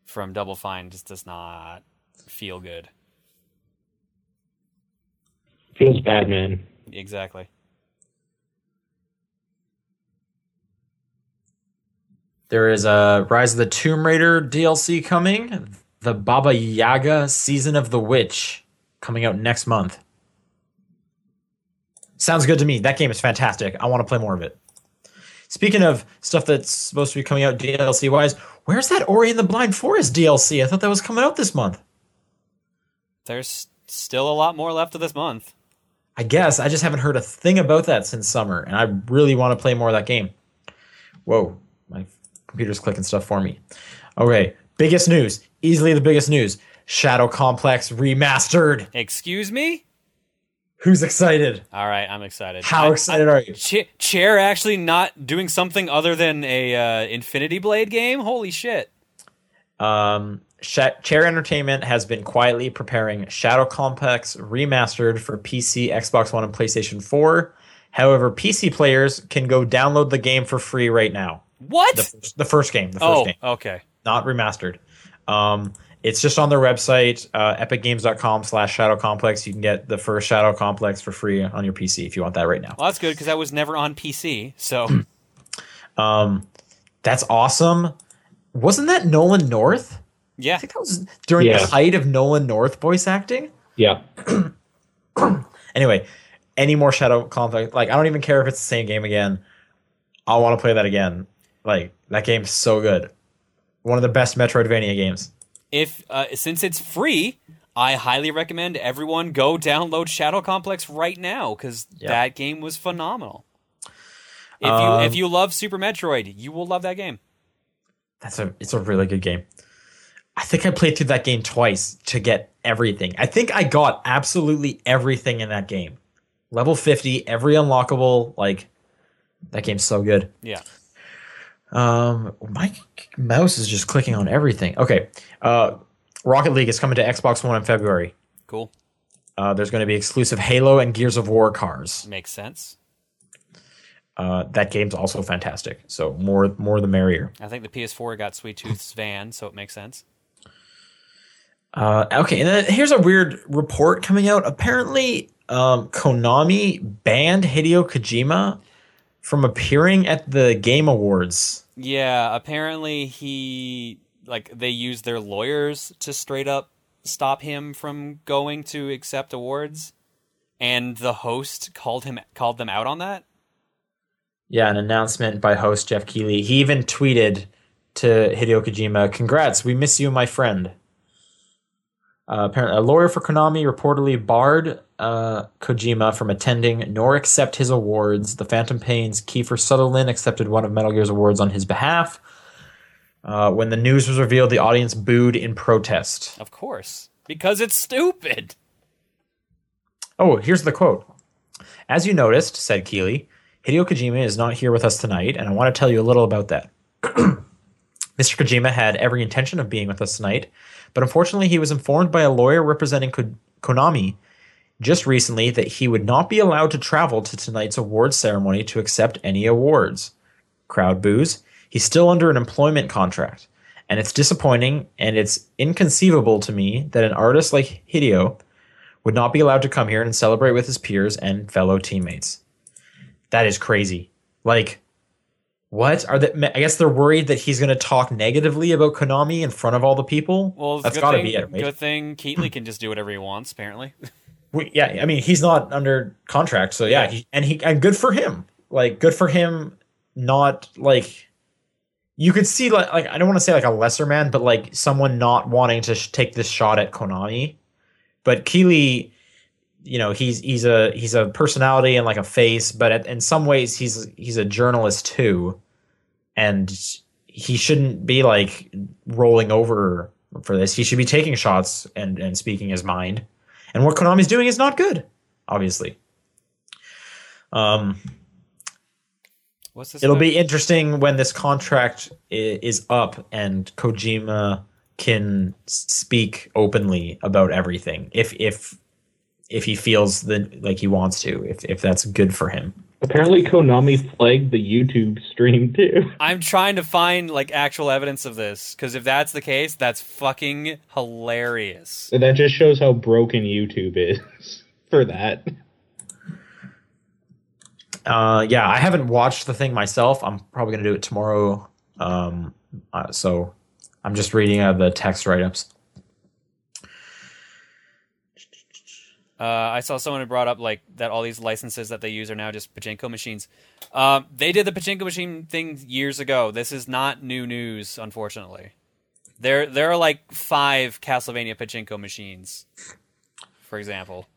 from Double Fine. Just does not feel good. Feels bad, man. Exactly. There is a Rise of the Tomb Raider DLC coming. The Baba Yaga Season of the Witch coming out next month. Sounds good to me. That game is fantastic. I want to play more of it. Speaking of stuff that's supposed to be coming out DLC wise, where's that Ori and the Blind Forest DLC? I thought that was coming out this month. There's still a lot more left of this month. I guess I just haven't heard a thing about that since summer, and I really want to play more of that game. Whoa, my computer's clicking stuff for me. Okay, biggest news, easily the biggest news: Shadow Complex remastered. Excuse me? Who's excited? All right, I'm excited. How I- excited are you? Ch- Chair actually not doing something other than a uh, Infinity Blade game? Holy shit. Um, Chair Entertainment has been quietly preparing Shadow Complex remastered for PC, Xbox One, and PlayStation 4. However, PC players can go download the game for free right now. What? The first, the first game, the first oh, game. okay. not remastered. Um, it's just on their website, uh, epicgames.com slash shadow complex. You can get the first shadow complex for free on your PC if you want that right now. Well, that's good because that was never on PC. So, Um, that's awesome. Wasn't that Nolan North? yeah. I think that was during Yeah. the height of Nolan North voice acting. Yeah. Anyway, any more shadow complex? Like, I don't even care if it's the same game again. I want to play that again. Like, that game's so good. One of the best Metroidvania games. If uh, since it's free, I highly recommend everyone go download Shadow Complex right now because Yeah. that game was phenomenal. If Um, you if you love Super Metroid, you will love that game. That's a it's a really good game. I think I played through that game twice to get everything. I think I got absolutely everything in that game. Level 50, every unlockable, like that game's so good. Yeah. Um my mouse is just clicking on everything. Okay. Uh Rocket League is coming to Xbox One in February. Cool. Uh, there's going to be exclusive Halo and Gears of War cars. Makes sense. Uh, that game's also fantastic. So more more the merrier. I think the PS4 got Sweet Tooth's van, so it makes sense. Uh, okay, and then here's a weird report coming out. Apparently, um, Konami banned Hideo Kojima from appearing at the Game Awards. Yeah, apparently he like they used their lawyers to straight up stop him from going to accept awards, and the host called him called them out on that. Yeah, an announcement by host Jeff Keighley. He even tweeted to Hideo Kojima, "Congrats, we miss you, my friend." Uh, apparently, a lawyer for Konami reportedly barred uh, Kojima from attending nor accept his awards. The Phantom Pain's Kiefer Sutherland accepted one of Metal Gear's awards on his behalf. Uh, when the news was revealed, the audience booed in protest. Of course, because it's stupid. Oh, here's the quote. As you noticed, said Keighley, Hideo Kojima is not here with us tonight, and I want to tell you a little about that. Mr. Kojima had every intention of being with us tonight, but unfortunately, he was informed by a lawyer representing Ko- Konami just recently that he would not be allowed to travel to tonight's awards ceremony to accept any awards. Crowd boos. He's still under an employment contract, and it's disappointing and it's inconceivable to me that an artist like Hideo would not be allowed to come here and celebrate with his peers and fellow teammates. That is crazy. Like, what are they? I guess they're worried that he's going to talk negatively about Konami in front of all the people. Well, that's got to be it, right? Good thing Keighley can just do whatever he wants. Apparently, We- yeah, I mean, he's not under contract, so yeah, he, and he and good for him. Like, good for him. Not like you could see like like I don't want to say like a lesser man, but like someone not wanting to sh- take this shot at Konami. But Keighley, you know, he's he's a he's a personality and like a face, but at, in some ways he's he's a journalist too, and he shouldn't be like rolling over for this. He should be taking shots and and speaking his mind. And what Konami's doing is not good, obviously. Um, what's this? it'll about? be interesting when this contract is up and Kojima can speak openly about everything. If if if he feels that like he wants to, if if that's good for him. Apparently, Konami flagged the YouTube stream too. I'm trying to find like actual evidence of this because if that's the case, that's fucking hilarious. And That just shows how broken YouTube is for that. Uh, yeah, I haven't watched the thing myself. I'm probably gonna do it tomorrow. Um, uh, so I'm just reading uh, the text write Uh, I saw someone who brought up like that all these licenses that they use are now just pachinko machines. Um, they did the pachinko machine thing years ago. This is not new news, unfortunately. There, there are like five Castlevania pachinko machines, for example.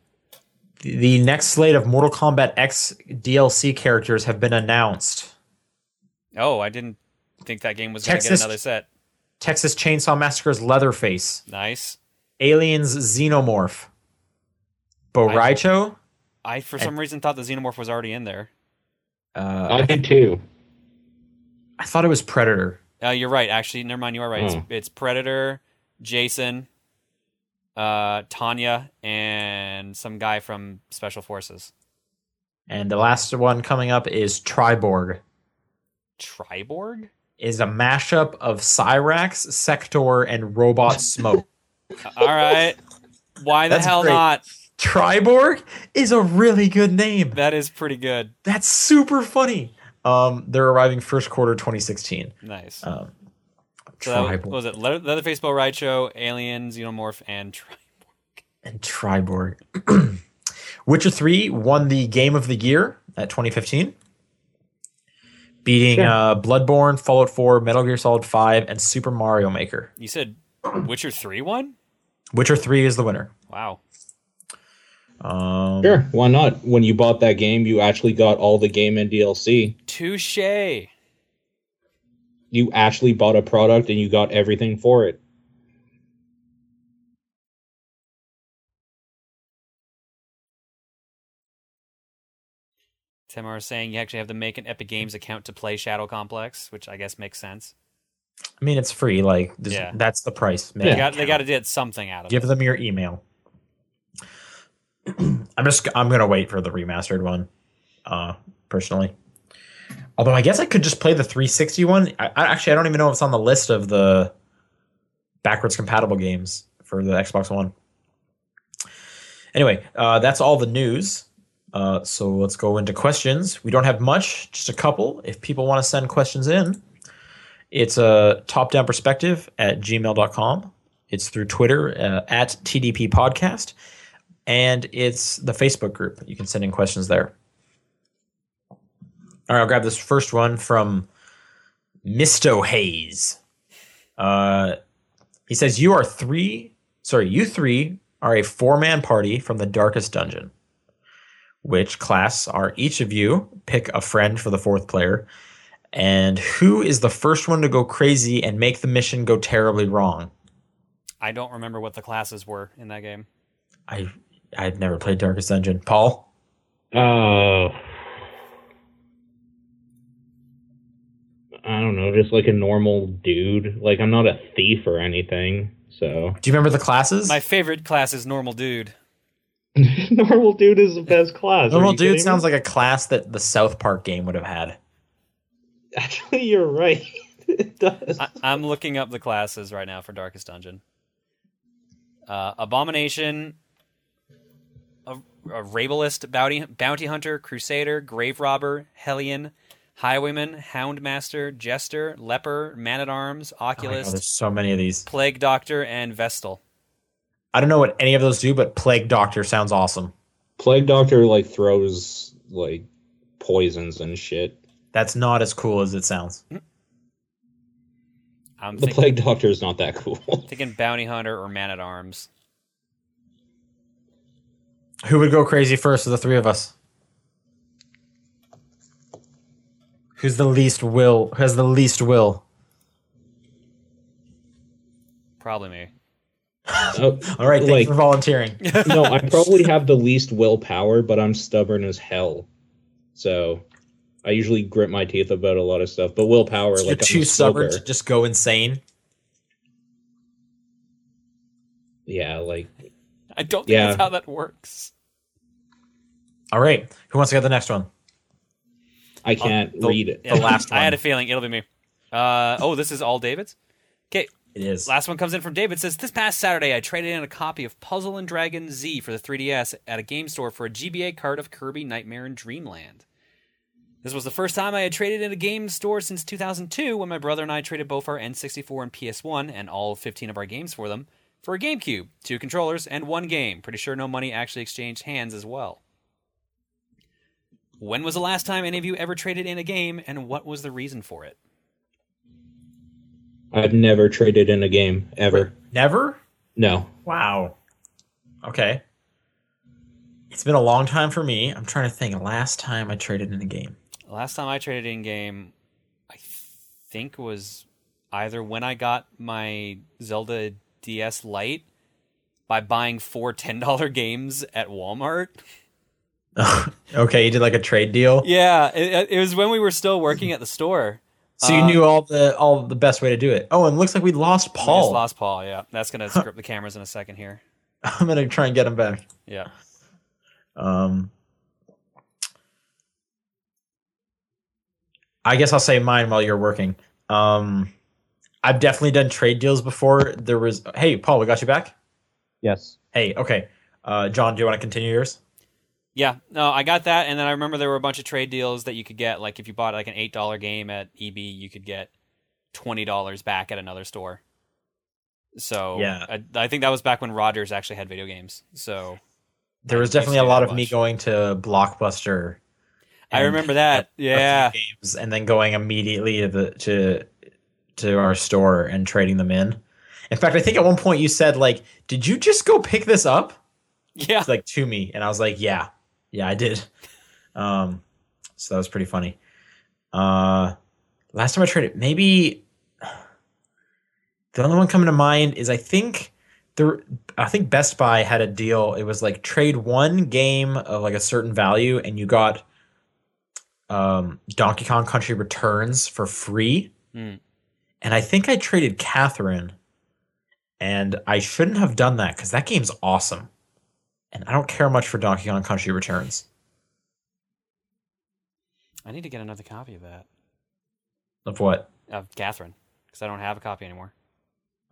The, the next slate of Mortal Kombat X DLC characters have been announced. Oh, I didn't think that game was going to get another set. Texas Chainsaw Massacre's Leatherface, Nice. Aliens Xenomorph, Bo' Rai Cho. I for some reason thought the xenomorph was already in there. Uh, I did too. I thought it was Predator. Uh, you're right. Actually, never mind. You are right. It's, Hmm. it's Predator, Jason, uh, Tanya, and some guy from Special Forces. And the last one coming up is Triborg. Triborg? Is a mashup of Cyrax, Sector, and Robot Smoke. All right. Why the That's hell great. not? Triborg is a really good name. That is pretty good. That's super funny. Um, they're arriving first quarter 2016. Nice. Um, so that was, Triborg what was it Le- Leatherface Bo' Rai Cho, Alien, Xenomorph, and Triborg. and Triborg. Witcher 3 won the Game of the Year at 2015, beating Sure. uh, Bloodborne, Fallout 4, Metal Gear Solid 5, and Super Mario Maker. You said Witcher 3 won? Witcher 3 is the winner. Wow. Um, Sure, why not? When you bought that game, you actually got all the game and DLC. Touche. You actually bought a product and you got everything for it. Timur is saying you actually have to make an Epic Games account to play Shadow Complex, which I guess makes sense. I mean, it's free. Like, this- Yeah. that's the price. They got they got to get something out of Give it. Give them your email. I'm just I'm gonna wait for the remastered one, uh, personally. Although I guess I could just play the 360 one. I, I actually I don't even know if it's on the list of the backwards compatible games for the Xbox One. Anyway, uh, that's all the news. Uh, so let's go into questions. We don't have much, just a couple. If people want to send questions in, it's a top down perspective at gmail.com. It's through Twitter uh, at TDP Podcast, and it's the Facebook group. You can send in questions there. All right, I'll grab this first one from Misto Hayes. Uh, he says, You are three, sorry, you three are a four man party from the darkest dungeon. Which class are each of you? Pick a friend for the fourth player. And who is the first one to go crazy and make the mission go terribly wrong? I don't remember what the classes were in that game. I I've never played Darkest Dungeon. Paul? Oh. I don't know, just like a normal dude. Like I'm not a thief or anything, so Do you remember the classes? My favorite class is normal dude. Normal dude is the best class. Normal dude sounds like a class that the South Park game would have had. Actually, you're right. it does. I, I'm looking up the classes right now for Darkest Dungeon. Uh, Abomination, a, Arbalest, bounty, bounty Hunter, Crusader, Grave Robber, Hellion, Highwayman, Houndmaster, Jester, Leper, Man at Arms, Oh God, Occultist, there's so many of these. Plague Doctor, and Vestal. I don't know what any of those do, but Plague Doctor sounds awesome. Plague Doctor like throws like poisons and shit. That's not as cool as it sounds. I'm The thinking, Plague Doctor is not that cool. thinking Bounty Hunter or Man at Arms. Who would go crazy first of the three of us? Who's the least will? Who has the least will? Probably me. Oh, All right, thanks Like- for volunteering. no, I probably have the least willpower, but I'm stubborn as hell. So I usually grit my teeth about a lot of stuff. But willpower, You're like I'm too a stubborn to just go insane. Yeah, like I don't think Yeah. that's how that works. All right, who wants to get the next one? I can't the- read it. The last one. I had a feeling it'll be me. Uh, oh, this is all David's. Okay, It is. last one comes in from David. Says this past Saturday I traded in a copy of Puzzle and Dragon Z for the 3DS at a game store for a GBA card of Kirby Nightmare and Dreamland. This was the first time I had traded in a game store since 2002 when my brother and I traded both our N64 and PS1 and all 15 of our games for them for a GameCube, two controllers, and one game. Pretty sure no money actually exchanged hands as well. When was the last time any of you ever traded in a game, and what was the reason for it? I've never traded in a game ever. Never. No. Wow. Okay. It's been a long time for me. I'm trying to think. Last time I traded in a game. Last time I traded in game, I think was either when I got my Zelda DS Lite by buying four $10 games at Walmart. okay, you did like a trade deal. Yeah, it, it was when we were still working at the store. So you Uh, knew all the all the best way to do it. Oh, and it looks like we lost We just Paul. lost Paul, yeah. That's going to screw up the cameras in a second here. I'm gonna try and get him back. Yeah. Um, I guess I'll say mine while you're working. Um, I've definitely done trade deals before. There was, hey, Paul, we got you back. Yes. Hey, okay. Uh, John, do you want to continue yours? Yeah, no, I got that, and then I remember there were a bunch of trade deals that you could get. Like if you bought like an eight dollar game at EB, you could get twenty dollars back at another store. So Yeah. I, I think that was back when Rogers actually had video games. So There was definitely a lot of me going to Blockbuster. I remember that. Yeah, games and then going immediately to the to to our store and trading them in. In fact, I think at one point you said like, "Did you just go pick this up?" yeah. like to me and i was like yeah yeah i did um so that was pretty funny uh last time i traded maybe the only one coming to mind is i think the i think best buy had a deal it was like trade one game of like a certain value and you got um donkey kong country returns for free Hmm. And i think i traded catherine and i shouldn't have done that because that game's awesome and I don't care much for Donkey Kong Country Returns. I need to get another copy of that Of what? of Catherine because I don't have a copy anymore.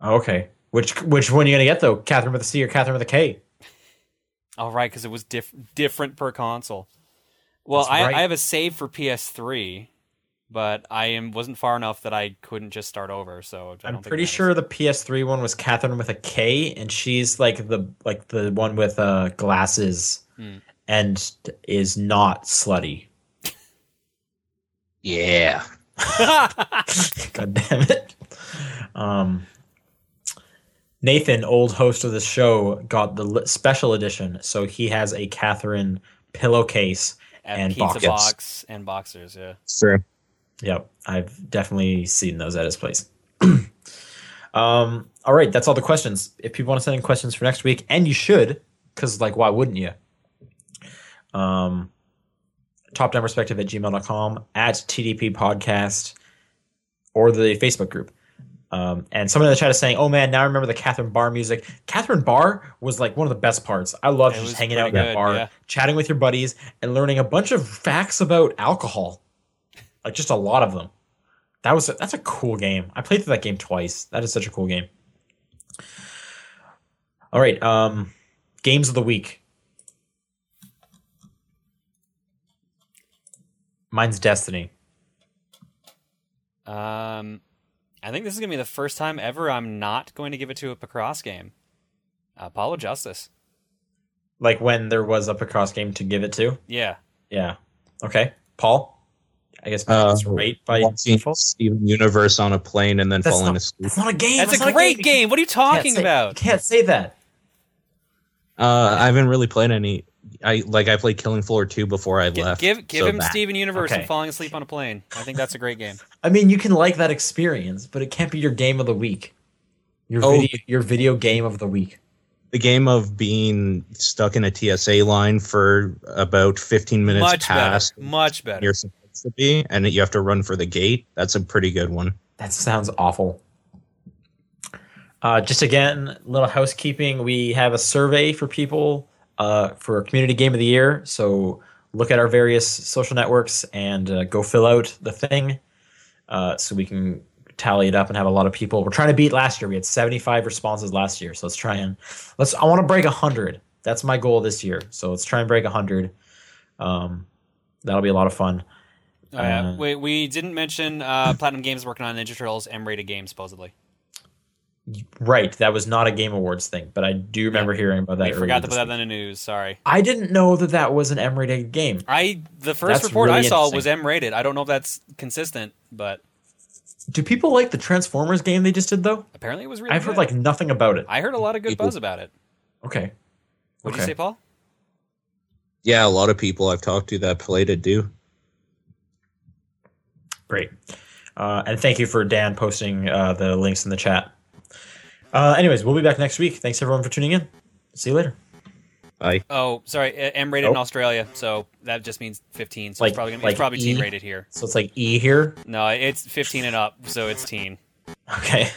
Oh, okay. Which which one are you gonna get though? Catherine with a C or Catherine with a K? Oh right, because it was diff- different per console. Well, I, right. I have a save for PS3, but I am wasn't far enough that I couldn't just start over. So I don't I'm think pretty sure the PS3 one was Catherine with a K, and she's like the like the one with uh glasses Hmm. and is not slutty. Yeah. God damn it. Um, Nathan, old host of the show, got the special edition, so he has a Catherine pillowcase. At and Pizza Bacchus. Box and Boxers, yeah. True. Yep, I've definitely seen those at his place. um, all right, that's all the questions. If people want to send in questions for next week, and you should, because like, why wouldn't you? Um, top down perspective at gmail.com, at TDP podcast, or the Facebook group. Um, and someone in the chat is saying, "Oh man, now I remember the Catherine Barr music. Catherine Barr was like one of the best parts. I loved It just hanging out in that bar, yeah. chatting with your buddies, and learning a bunch of facts about alcohol, like just a lot of them. That was a, that's a cool game. I played through that game twice. That is such a cool game. All right, um, games of the week. Mine's Destiny. Um, I think this is gonna be the first time ever I'm not going to give it to a Picross game. Apollo Justice. Like when there was a Picross game to give it to. Yeah. Yeah. Okay. Paul. I guess Uh, that's right by default. Steven Universe on a plane and then That's falling not, asleep. that's not a game. That's, not a great You game. What are you can't talking say- about? You can't say that. Uh, I haven't really played any. I like I played Killing Floor two before I left. give give so him that- Steven Universe Okay. and falling asleep on a plane. I think that's a great game. I mean, you can like that experience, but it can't be your game of the week. Your Oh. video, your video game of the week. The game of being stuck in a TSA line for about fifteen minutes Much past better. Much better. you're to be, and you have to run for the gate. That's a pretty good one. That sounds awful. Uh, just again, little housekeeping. We have a survey for people uh, for community game of the year. So look at our various social networks and uh, go fill out the thing, uh, so we can tally it up and have a lot of people. We're trying to beat last year. We had seventy five responses last year, so let's try and let's. I want to break hundred. That's my goal this year. So let's try and break hundred. Um, that'll be a lot of fun. Oh, yeah. Uh, we, we didn't mention uh, Platinum Games working on Ninja Turtles M-rated game supposedly. Right, that was not a Game Awards thing, but I do remember hearing about that. We earlier forgot to this put that week. in the news. Sorry. I didn't know that that was an M-rated game. I the first That's report I saw was M-rated. I don't know if that's consistent, but Do people like the Transformers game they just did though? apparently it was really. I've heard like nothing about it. I heard a lot of good People- buzz about it. Okay, What did Okay. you say, Paul? Yeah, a lot of people I've talked to that played it do. Great. Uh, and thank you for Dan posting uh, the links in the chat. Uh, anyways, we'll be back next week. Thanks everyone for tuning in. See you later. Bye. Oh, sorry, uh, M-rated in Australia, so that just means 15. So Like- it's probably gonna, like it's probably E? teen rated here. So it's like E here. No, it's 15 and up, so it's teen. Okay.